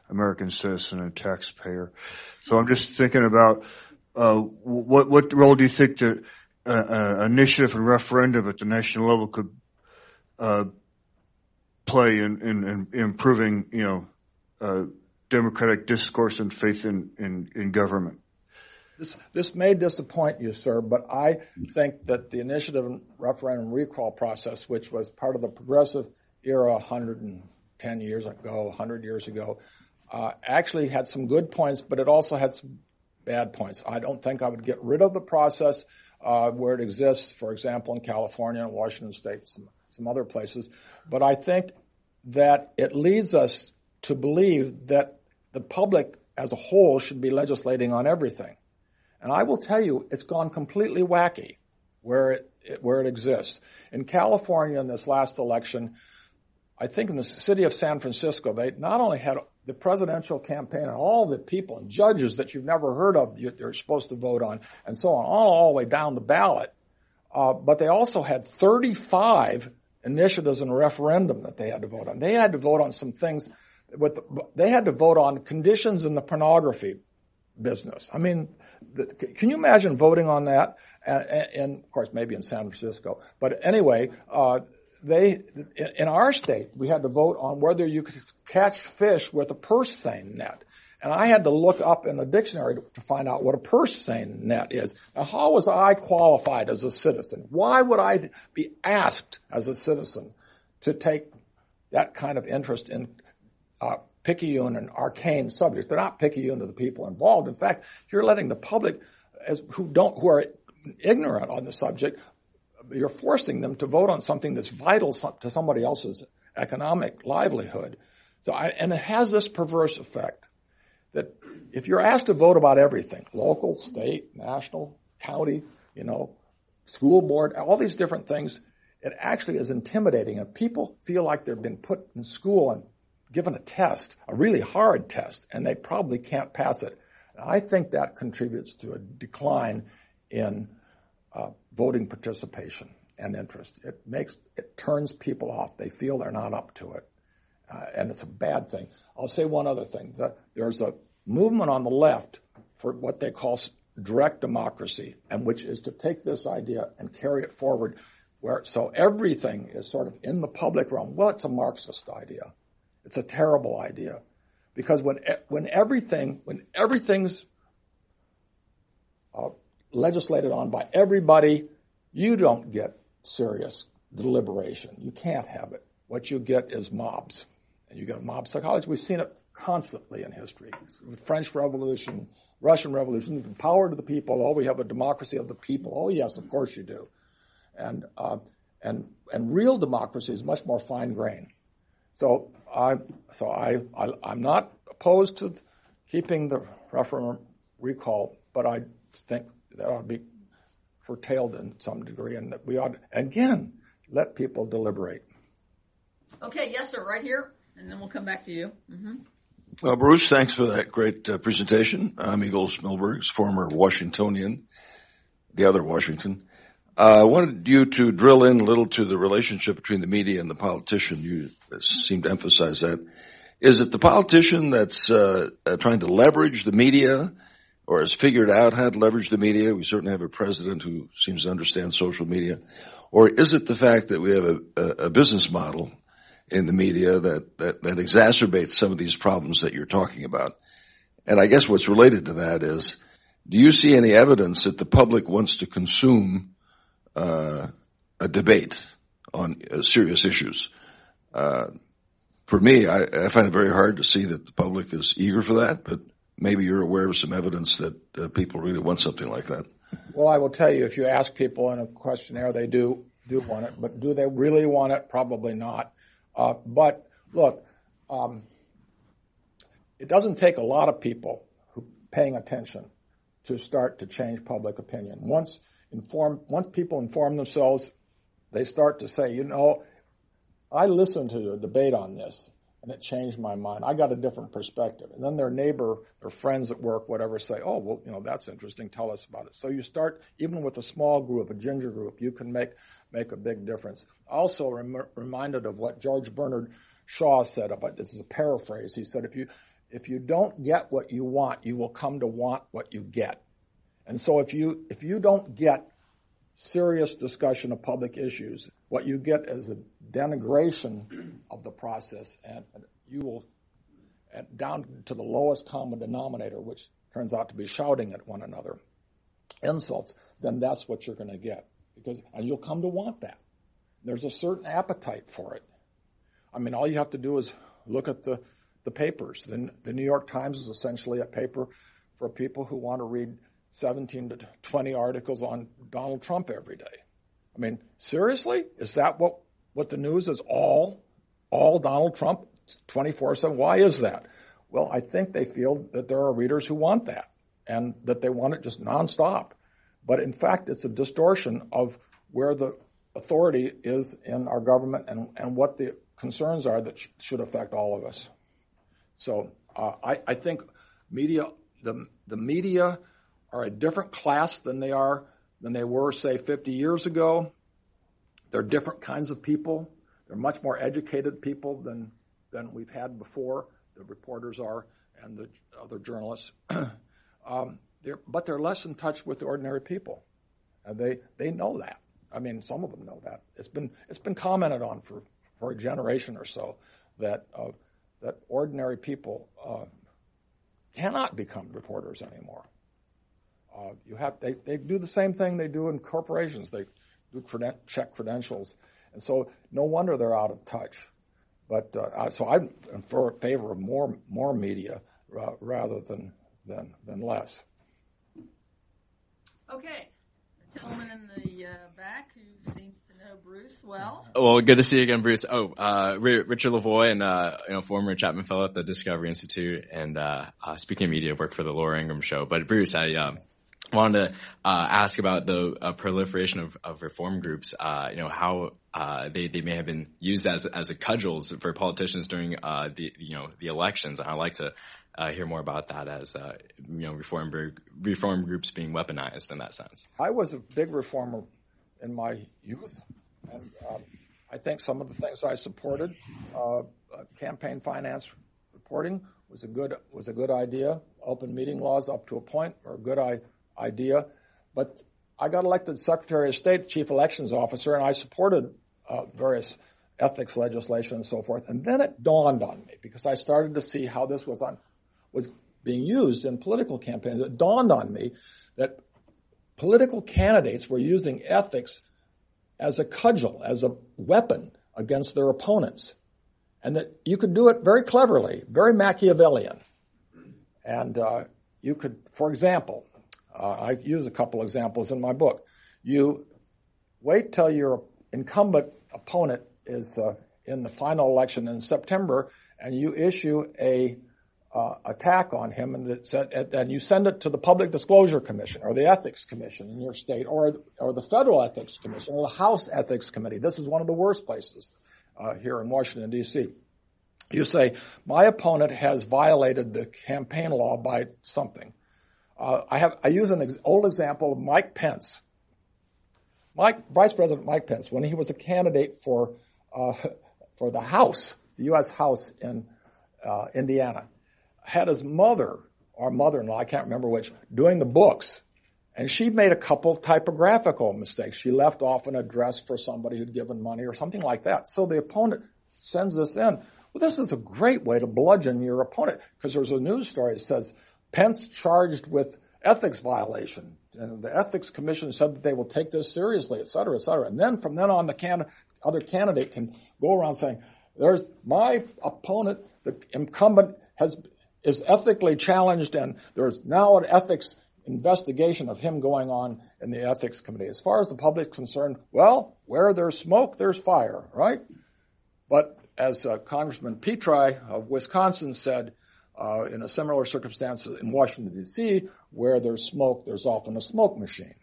American citizen and taxpayer. So I'm just thinking about uh, what what role do you think the uh, uh, initiative and referendum at the national level could uh, play in, in, in improving, you know, uh, democratic discourse and faith in, in, in government. This, this may disappoint you, sir, but I think that the initiative and referendum recall process, which was part of the progressive era 110 years ago, 100 years ago, uh, actually had some good points, but it also had some bad points. I don't think I would get rid of the process uh, where it exists, for example, in California and Washington State, some some other places. But I think that it leads us to believe that the public as a whole should be legislating on everything. And I will tell you, it's gone completely wacky where it, where it exists. In California in this last election, I think in the city of San Francisco, they not only had the presidential campaign and all the people and judges that you've never heard of you're supposed to vote on and so on, all, all the way down the ballot, uh, but they also had 35 initiatives and a referendum that they had to vote on. They had to vote on some things with, they had to vote on conditions in the pornography business. I mean, the, can you imagine voting on that? And, and, of course, maybe in San Francisco. But anyway, uh, they, in our state, we had to vote on whether you could catch fish with a purse seine net. And I had to look up in the dictionary to find out what a purse seine net is. Now, how was I qualified as a citizen? Why would I be asked as a citizen to take that kind of interest in uh, picayune and arcane subjects? They're not picayune to the people involved. In fact, you're letting the public as, who don't, who are ignorant on the subject, you're forcing them to vote on something that's vital to somebody else's economic livelihood. So I, and it has this perverse effect that if you're asked to vote about everything, local, state, national, county, you know, school board, all these different things, it actually is intimidating and people feel like they've been put in school and given a test, a really hard test, and they probably can't pass it. I think that contributes to a decline in uh, voting participation and interest. It makes it turns people off. They feel they're not up to it, uh, and it's a bad thing. I'll say one other thing. The, there's a movement on the left for what they call direct democracy, and which is to take this idea and carry it forward. Where so everything is sort of in the public realm. Well, it's a Marxist idea. It's a terrible idea because when when everything when everything's uh, legislated on by everybody, you don't get serious deliberation. You can't have it. What you get is mobs, and you get mob psychology. We've seen it constantly in history. With French Revolution, Russian Revolution, the power to the people. Oh, we have a democracy of the people. Oh, yes, of course you do. And uh, and and real democracy is much more fine grained. So I, so I, I, am not opposed to keeping the referendum recall, but I think that ought to be curtailed in some degree, and that we ought, to, again, let people deliberate. Okay, yes, sir, right here, and then we'll come back to you. Mm-hmm. Well, Bruce, thanks for that great uh, presentation. I'm Eagle Smilbergs, former Washingtonian, the other Washington. Uh, I wanted you to drill in a little to the relationship between the media and the politician. You seem to emphasize that. Is it the politician that's uh, uh, trying to leverage the media or has figured out how to leverage the media? We certainly have a president who seems to understand social media. Or is it the fact that we have a, a, a business model in the media that, that, that exacerbates some of these problems that you're talking about? And I guess what's related to that is, do you see any evidence that the public wants to consume uh, a debate on uh, serious issues. Uh, for me, I, I, find it very hard to see that the public is eager for that, but maybe you're aware of some evidence that uh, people really want something like that. Well, I will tell you, if you ask people in a questionnaire, they do do want it, but do they really want it? Probably not. Uh, but look, um, it doesn't take a lot of people who paying attention to start to change public opinion. Once inform, once people inform themselves, they start to say, you know, I listened to a debate on this and it changed my mind. I got a different perspective. And then their neighbor, their friends at work, whatever, say, oh, well, you know, that's interesting. Tell us about it. So you start, even with a small group, a ginger group, you can make, make a big difference. Also rem- reminded of what George Bernard Shaw said about, this is a paraphrase. He said, if you, if you don't get what you want, you will come to want what you get. And so if you, if you don't get serious discussion of public issues, what you get is a denigration of the process and you will, down to the lowest common denominator, which turns out to be shouting at one another, insults, then that's what you're going to get. Because, and you'll come to want that. There's a certain appetite for it. I mean, all you have to do is look at the, the papers. The, the New York Times is essentially a paper for people who want to read 17 to 20 articles on Donald Trump every day. I mean, seriously? Is that what, what the news is all, all Donald Trump 24 7? Why is that? Well, I think they feel that there are readers who want that and that they want it just nonstop. But in fact, it's a distortion of where the authority is in our government and, and what the concerns are that sh- should affect all of us. So uh, I, I think media, the, the media are a different class than they are than they were, say, 50 years ago. They're different kinds of people. They're much more educated people than than we've had before. The reporters are and the other journalists. *clears throat* um, they're, but they're less in touch with the ordinary people, and they they know that. I mean, some of them know that. It's been it's been commented on for for a generation or so that uh, that ordinary people uh, cannot become reporters anymore. Uh, you have they, they do the same thing they do in corporations. They creden- check credentials, and so no wonder they're out of touch. But uh, so I'm in favor of more more media uh, rather than than than less. Okay, gentleman in the uh, back who seems to know Bruce well. Well, good to see you again, Bruce. Oh, uh, Richard Lavoie, and uh, you know, former Chapman Fellow at the Discovery Institute, and uh, uh, speaking of media, work for the Laura Ingraham Show. But Bruce, I wanted to uh, ask about the uh, proliferation of, of reform groups. Uh, you know how uh, they they may have been used as as a cudgels for politicians during uh, the you know the elections. And I'd like to uh, hear more about that as you know reform reform groups being weaponized in that sense. I was a big reformer in my youth, and um, I think some of the things I supported, campaign finance reporting was a good was a good idea. Open meeting laws up to a point were a good idea idea. But I got elected Secretary of State, Chief Elections Officer, and I supported uh, various ethics legislation and so forth. And then it dawned on me because I started to see how this was on was being used in political campaigns. It dawned on me that political candidates were using ethics as a cudgel, as a weapon against their opponents. And that you could do it very cleverly, very Machiavellian. And uh, you could, for example, uh, I use a couple examples in my book. You wait till your incumbent opponent is uh, in the final election in September, and you issue a uh, attack on him, and, and you send it to the Public Disclosure Commission or the Ethics Commission in your state, or or the Federal Ethics Commission or the House Ethics Committee. This is one of the worst places uh, here in Washington D.C. You say my opponent has violated the campaign law by something uh, I have I use an ex- old example of Mike Pence. Mike, Vice President Mike Pence, when he was a candidate for uh, *laughs* for the House, the U.S. House in uh, Indiana, had his mother or mother-in-law, I can't remember which, doing the books, and she made a couple typographical mistakes. She left off an address for somebody who'd given money or something like that. So the opponent sends this in. Well, this is a great way to bludgeon your opponent because there's a news story that says Pence charged with ethics violation. And the ethics commission said that they will take this seriously, et cetera, et cetera. And then from then on, the can- other candidate can go around saying, there's my opponent, the incumbent has, is ethically challenged and there's now an ethics investigation of him going on in the ethics committee. As far as the public's concerned, well, where there's smoke, there's fire, right? But as uh, Congressman Petri of Wisconsin said, uh, in a similar circumstance in Washington D.C., where there's smoke, there's often a smoke machine,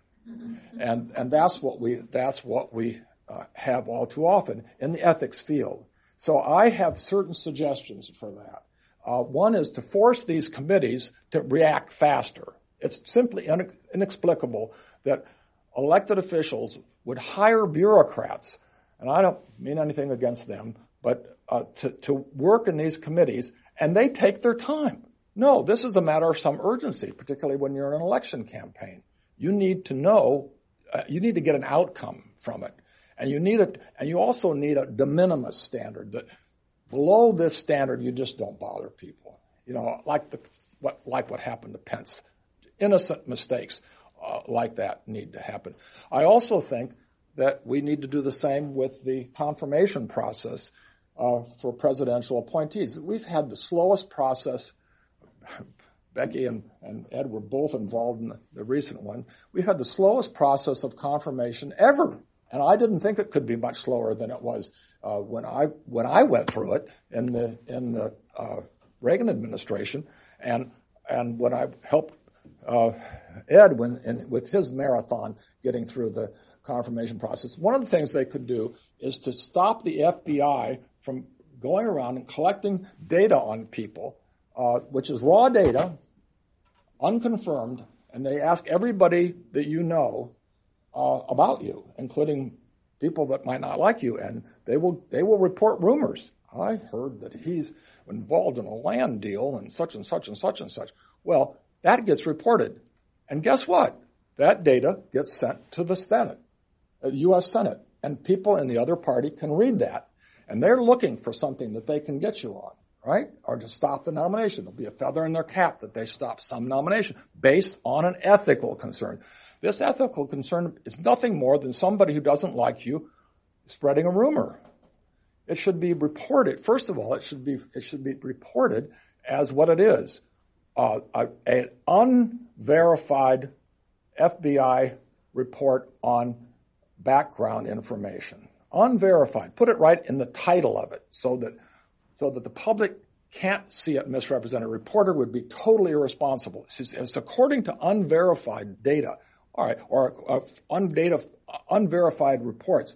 and and that's what we that's what we uh, have all too often in the ethics field. So I have certain suggestions for that. Uh, one is to force these committees to react faster. It's simply inexplicable that elected officials would hire bureaucrats, and I don't mean anything against them, but uh, to, to work in these committees and they take their time. No, this is a matter of some urgency, particularly when you're in an election campaign. You need to know, uh, you need to get an outcome from it. And you need it, and you also need a de minimis standard that below this standard, you just don't bother people. You know, like the, what, like what happened to Pence. Innocent mistakes uh, like that need to happen. I also think that we need to do the same with the confirmation process uh, for presidential appointees. We've had the slowest process. *laughs* Becky and, and Ed were both involved in the, the recent one. We've had the slowest process of confirmation ever. And I didn't think it could be much slower than it was uh, when I when I went through it in the in the uh, Reagan administration, and and when I helped uh, Ed when in, with his marathon getting through the confirmation process. One of the things they could do is to stop the FBI from going around and collecting data on people, uh, which is raw data, unconfirmed, and they ask everybody that you know uh, about you, including people that might not like you, and they will they will report rumors. I heard that he's involved in a land deal and such and such and such and such. Well, that gets reported, and guess what? That data gets sent to the Senate, the U.S. Senate, and people in the other party can read that and they're looking for something that they can get you on, right? Or to stop the nomination. There'll be a feather in their cap that they stop some nomination based on an ethical concern. This ethical concern is nothing more than somebody who doesn't like you spreading a rumor. It should be reported. First of all, it should be it should be reported as what it is, uh, an unverified FBI report on background information unverified. Put it right in the title of it so that, so that the public can't see it misrepresented. A reporter would be totally irresponsible. It's, according to unverified data, all right, or uh, undata, unverified reports.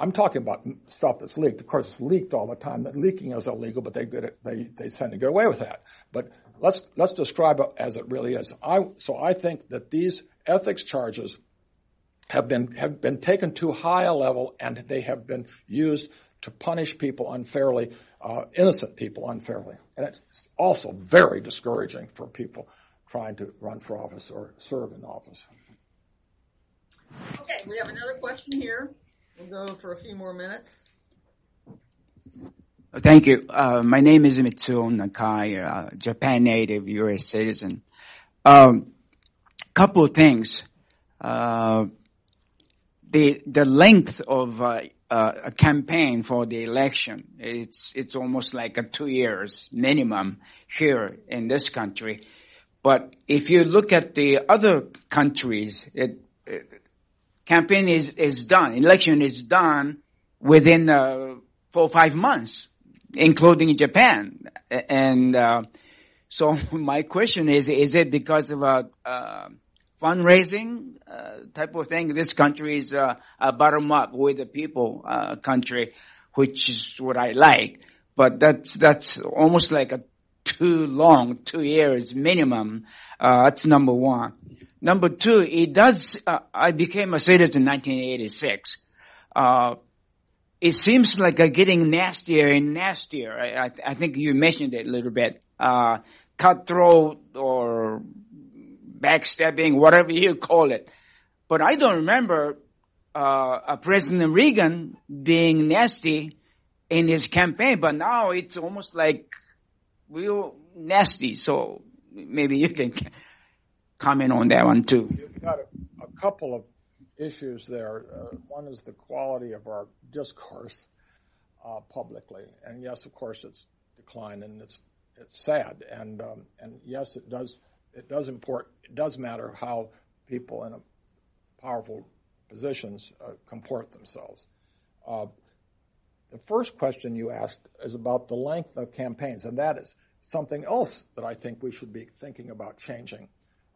I'm talking about stuff that's leaked. Of course, it's leaked all the time. That leaking is illegal, but they they they tend to get away with that. But let's let's describe it as it really is. I so I think that these ethics charges have been have been taken too high a level, and they have been used to punish people unfairly, uh, innocent people unfairly, and it's also very discouraging for people trying to run for office or serve in office. Okay, we have another question here. We'll go for a few more minutes. Thank you. Uh, my name is Mitsuo Nakai, uh, Japan native, U.S. citizen. Um, couple of things. Uh, the the length of uh, uh, a campaign for the election it's it's almost like a two years minimum here in this country. But if you look at the other countries, it, it campaign is, is done, election is done within uh, four or five months, including Japan. And uh, so *laughs* my question is, is it because of a uh, fundraising uh, type of thing? This country is uh, a bottom up with the people uh, country, which is what I like. But that's that's almost like a too long, two years minimum. that's number one. Number two, it does, uh, I became a citizen in 1986. Uh, it seems like uh, getting nastier and nastier. I, I, I, think you mentioned it a little bit. Uh, cutthroat or backstabbing, whatever you call it. But I don't remember uh, President Reagan being nasty in his campaign, but now it's almost like real nasty. So maybe you can comment on that one too. You've got a, a couple of issues there. Uh, one is the quality of our discourse uh, publicly, and yes, of course, it's declined and it's it's sad, and um, and yes, it does it does import it does matter how people in powerful positions uh, comport themselves. Uh, the first question you asked is about the length of campaigns, and that is something else that I think we should be thinking about changing.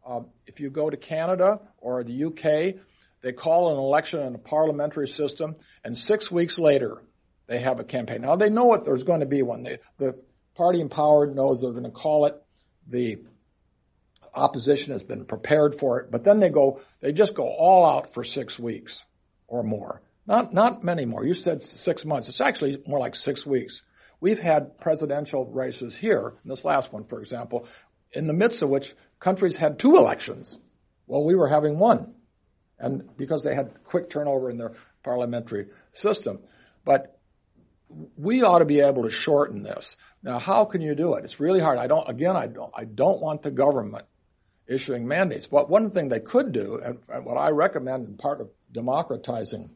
Um, if you go to Canada or the UK, they call an election in a parliamentary system, and six weeks later, they have a campaign. Now they know what there's going to be one. They, the party in power knows they're going to call it. The opposition has been prepared for it, but then they go, they just go all out for six weeks or more. Not, not many more. You said six months. It's actually more like six weeks. We've had presidential races here, this last one, for example, in the midst of which countries had two elections. Well, we were having one. And because they had quick turnover in their parliamentary system. But we ought to be able to shorten this. Now, how can you do it? It's really hard. I don't, again, I don't, I don't want the government issuing mandates. But one thing they could do, and, and what I recommend in part of democratizing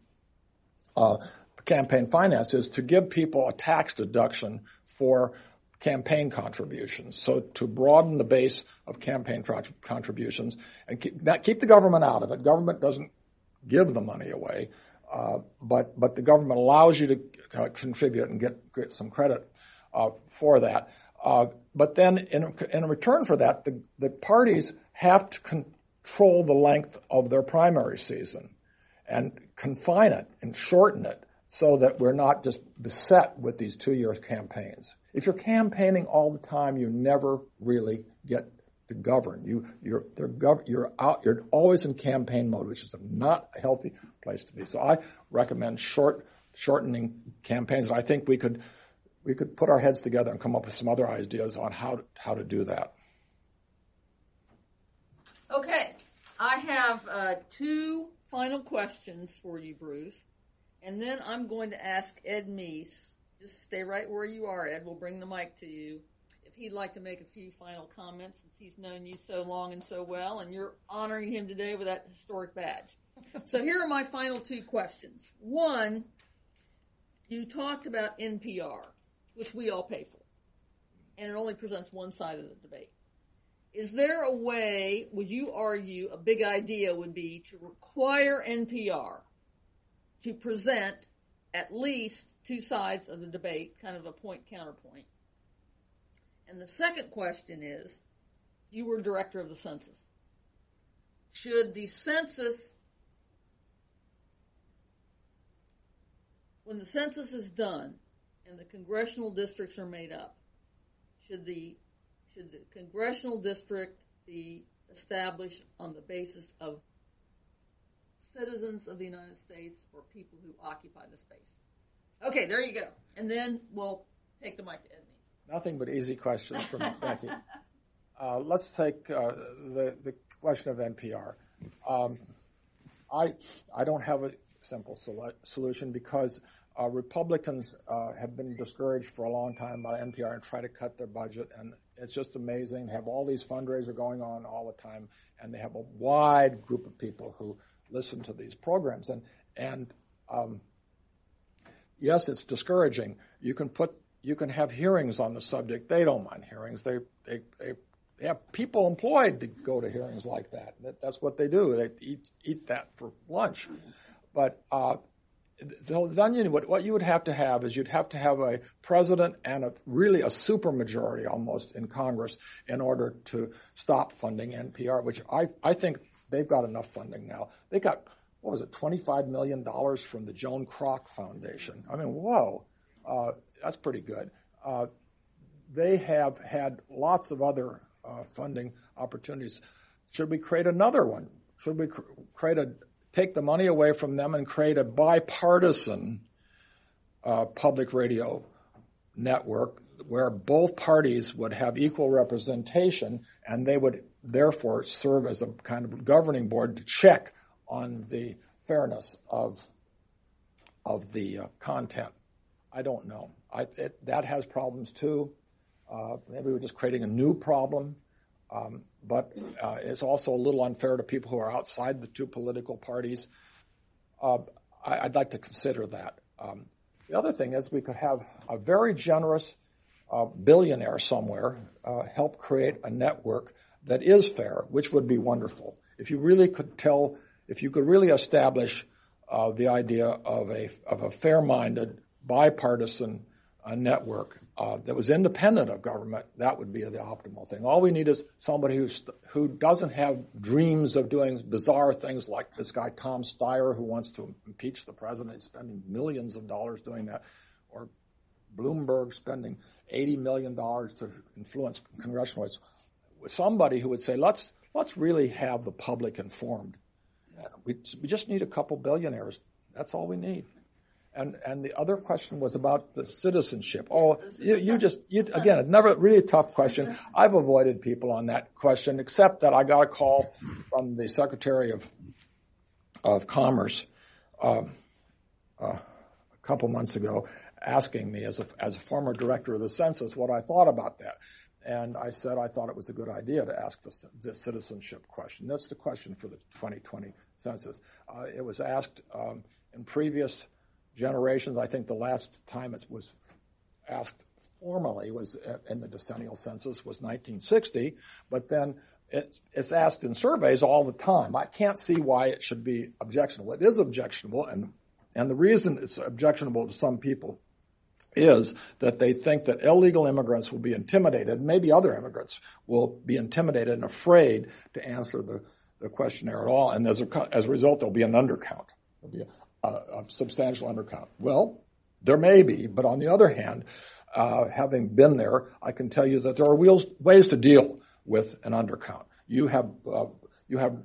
uh, campaign finance is to give people a tax deduction for campaign contributions. So to broaden the base of campaign contributions and keep, keep the government out of it. Government doesn't give the money away, uh, but but the government allows you to uh, contribute and get get some credit uh, for that. But then in in return for that, the the parties have to control the length of their primary season and confine it and shorten it so that we're not just beset with these two years campaigns. If you're campaigning all the time, you never really get to govern. You, you're, gov- you're out, you're always in campaign mode, which is not a healthy place to be. So I recommend short, shortening campaigns. And I think we could, we could put our heads together and come up with some other ideas on how to, how to do that. Okay. I have uh, two final questions for you, Bruce. And then I'm going to ask Ed Meese just stay right where you are, Ed. We'll bring the mic to you. If he'd like to make a few final comments, since he's known you so long and so well, and you're honoring him today with that historic badge. *laughs* so here are my final two questions. One, you talked about NPR, which we all pay for, and it only presents one side of the debate. Is there a way, would you argue, a big idea would be to require NPR to present at least two sides of the debate, kind of a point counterpoint. And the second question is, you were director of the census. Should the census, when the census is done and the congressional districts are made up, should the should the congressional district be established on the basis of citizens of the United States or people who occupy the space? Okay, there you go. And then we'll take the mic to Edney. Nothing but easy questions from Becky. *laughs* Uh, let's take uh, the the question of NPR. Um, I I don't have a simple sol- solution because uh, Republicans uh, have been discouraged for a long time by NPR and try to cut their budget, and it's just amazing. They have all these fundraisers going on all the time, and they have a wide group of people who listen to these programs, and and um, yes, it's discouraging. You can put you can have hearings on the subject. They don't mind hearings. They they they, they have people employed to go to hearings like that. that that's what they do. They eat eat that for lunch. But uh, so you, what, what you would have to have is you'd have to have a president and a really a supermajority almost in Congress in order to stop funding NPR, which I, I think they've got enough funding now. They got what was it, $25 million from the Joan Kroc Foundation. I mean, whoa, uh, that's pretty good. Uh, they have had lots of other uh, funding opportunities. Should we create another one? Should we cr- create a take the money away from them and create a bipartisan uh, public radio network where both parties would have equal representation and they would therefore serve as a kind of governing board to check on the fairness of of the uh, content. I don't know. I, it, that has problems too. Uh, maybe we're just creating a new problem. Um, but uh, it's also a little unfair to people who are outside the two political parties. Uh, I, would like to consider that. Um, the other thing is we could have a very generous uh, billionaire somewhere uh, help create a network that is fair, which would be wonderful. If you really could tell, if you could really establish uh, the idea of a of a fair-minded, bipartisan uh, network uh, that was independent of government, that would be the optimal thing. All we need is somebody who's, who doesn't have dreams of doing bizarre things like this guy Tom Steyer who wants to impeach the president, He's spending millions of dollars doing that, or Bloomberg spending $80 million to influence congressional. Somebody who would say, let's, let's really have the public informed. We, we just need a couple billionaires. That's all we need. And and the other question was about the citizenship. Oh, you, you just you, again, it's never really a tough question. I've avoided people on that question, except that I got a call from the Secretary of of Commerce um, uh, a couple months ago, asking me as a as a former director of the census what I thought about that. And I said I thought it was a good idea to ask the, the citizenship question. That's the question for the 2020 census. Uh, it was asked um, in previous generations. I think the last time it was asked formally was in the decennial census was 1960, but then it, it's asked in surveys all the time. I can't see why it should be objectionable. It is objectionable, and and the reason it's objectionable to some people is that they think that illegal immigrants will be intimidated, maybe other immigrants will be intimidated and afraid to answer the, the questionnaire at all, and as a, as a result, there'll be an undercount. There'll be a, substantial undercount. Well, there may be, but on the other hand, uh, having been there, I can tell you that there are wheels, ways to deal with an undercount. You have uh, you have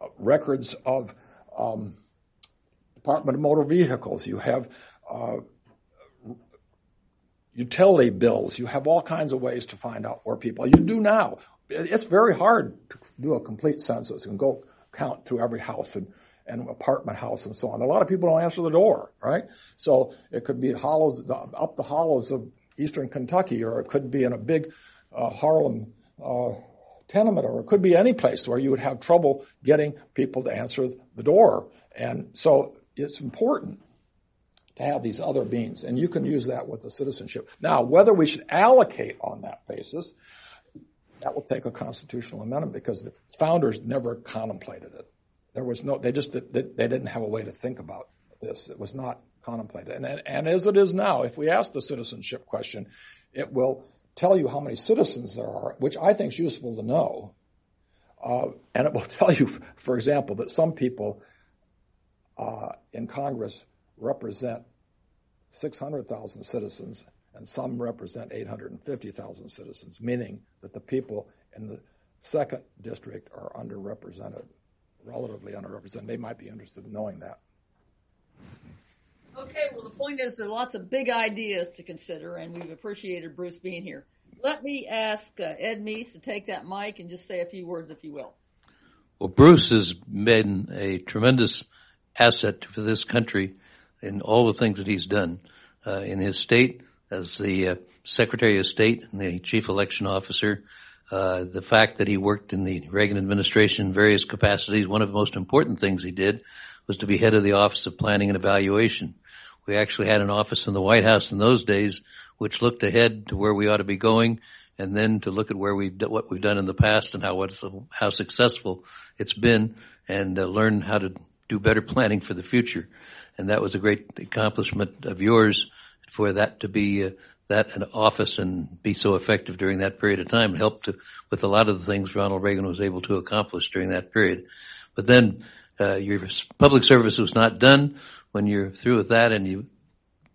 uh, records of um, Department of Motor Vehicles. You have uh, utility bills. You have all kinds of ways to find out where people. You do now. It's very hard to do a complete census and go count through every house and and apartment house and so on. A lot of people don't answer the door, right? So it could be hollows, up the hollows of eastern Kentucky, or it could be in a big uh, Harlem uh, tenement, or it could be any place where you would have trouble getting people to answer the door. And so it's important to have these other means, and you can use that with the citizenship. Now, whether we should allocate on that basis, that will take a constitutional amendment because the founders never contemplated it. There was no, they just, they didn't have a way to think about this. It was not contemplated. And, and as it is now, if we ask the citizenship question, it will tell you how many citizens there are, which I think is useful to know. Uh, and it will *laughs* tell you, for example, that some people uh, in Congress represent 600,000 citizens and some represent 850,000 citizens, meaning that the people in the second district are underrepresented, relatively underrepresented. They might be interested in knowing that. Okay, well, the point is there are lots of big ideas to consider, and we've appreciated Bruce being here. Let me ask uh, Ed Meese to take that mic and just say a few words, if you will. Well, Bruce has been a tremendous asset for this country in all the things that he's done uh, in his state as the uh, Secretary of State and the Chief Election Officer. Uh, the fact that he worked in the Reagan administration in various capacities, one of the most important things he did was to be head of the Office of Planning and Evaluation. We actually had an office in the White House in those days which looked ahead to where we ought to be going and then to look at where we what we've done in the past and how how successful it's been and uh, learn how to do better planning for the future. And that was a great accomplishment of yours for that to be uh, that an office and be so effective during that period of time. It helped to, with a lot of the things Ronald Reagan was able to accomplish during that period. But then uh, your public service was not done when you're through with that and you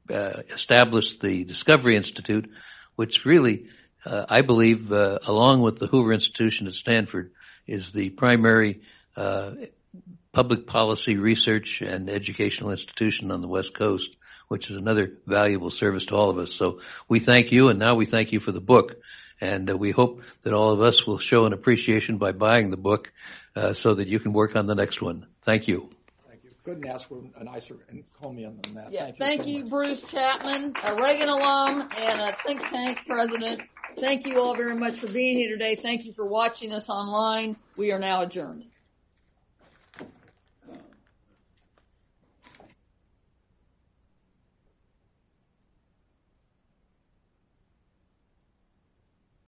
uh, established the Discovery Institute, which really, uh, I believe, uh, along with the Hoover Institution at Stanford, is the primary uh, public policy research and educational institution on the West Coast, which is another valuable service to all of us. So we thank you, and now we thank you for the book. And uh, we hope that all of us will show an appreciation by buying the book uh, so that you can work on the next one. Thank you. Thank you. Couldn't ask for a nicer encomium than that. Yeah, thank you, thank so you. Bruce Chapman, a Reagan alum and a think tank president. Thank you all very much for being here today. Thank you for watching us online. We are now adjourned.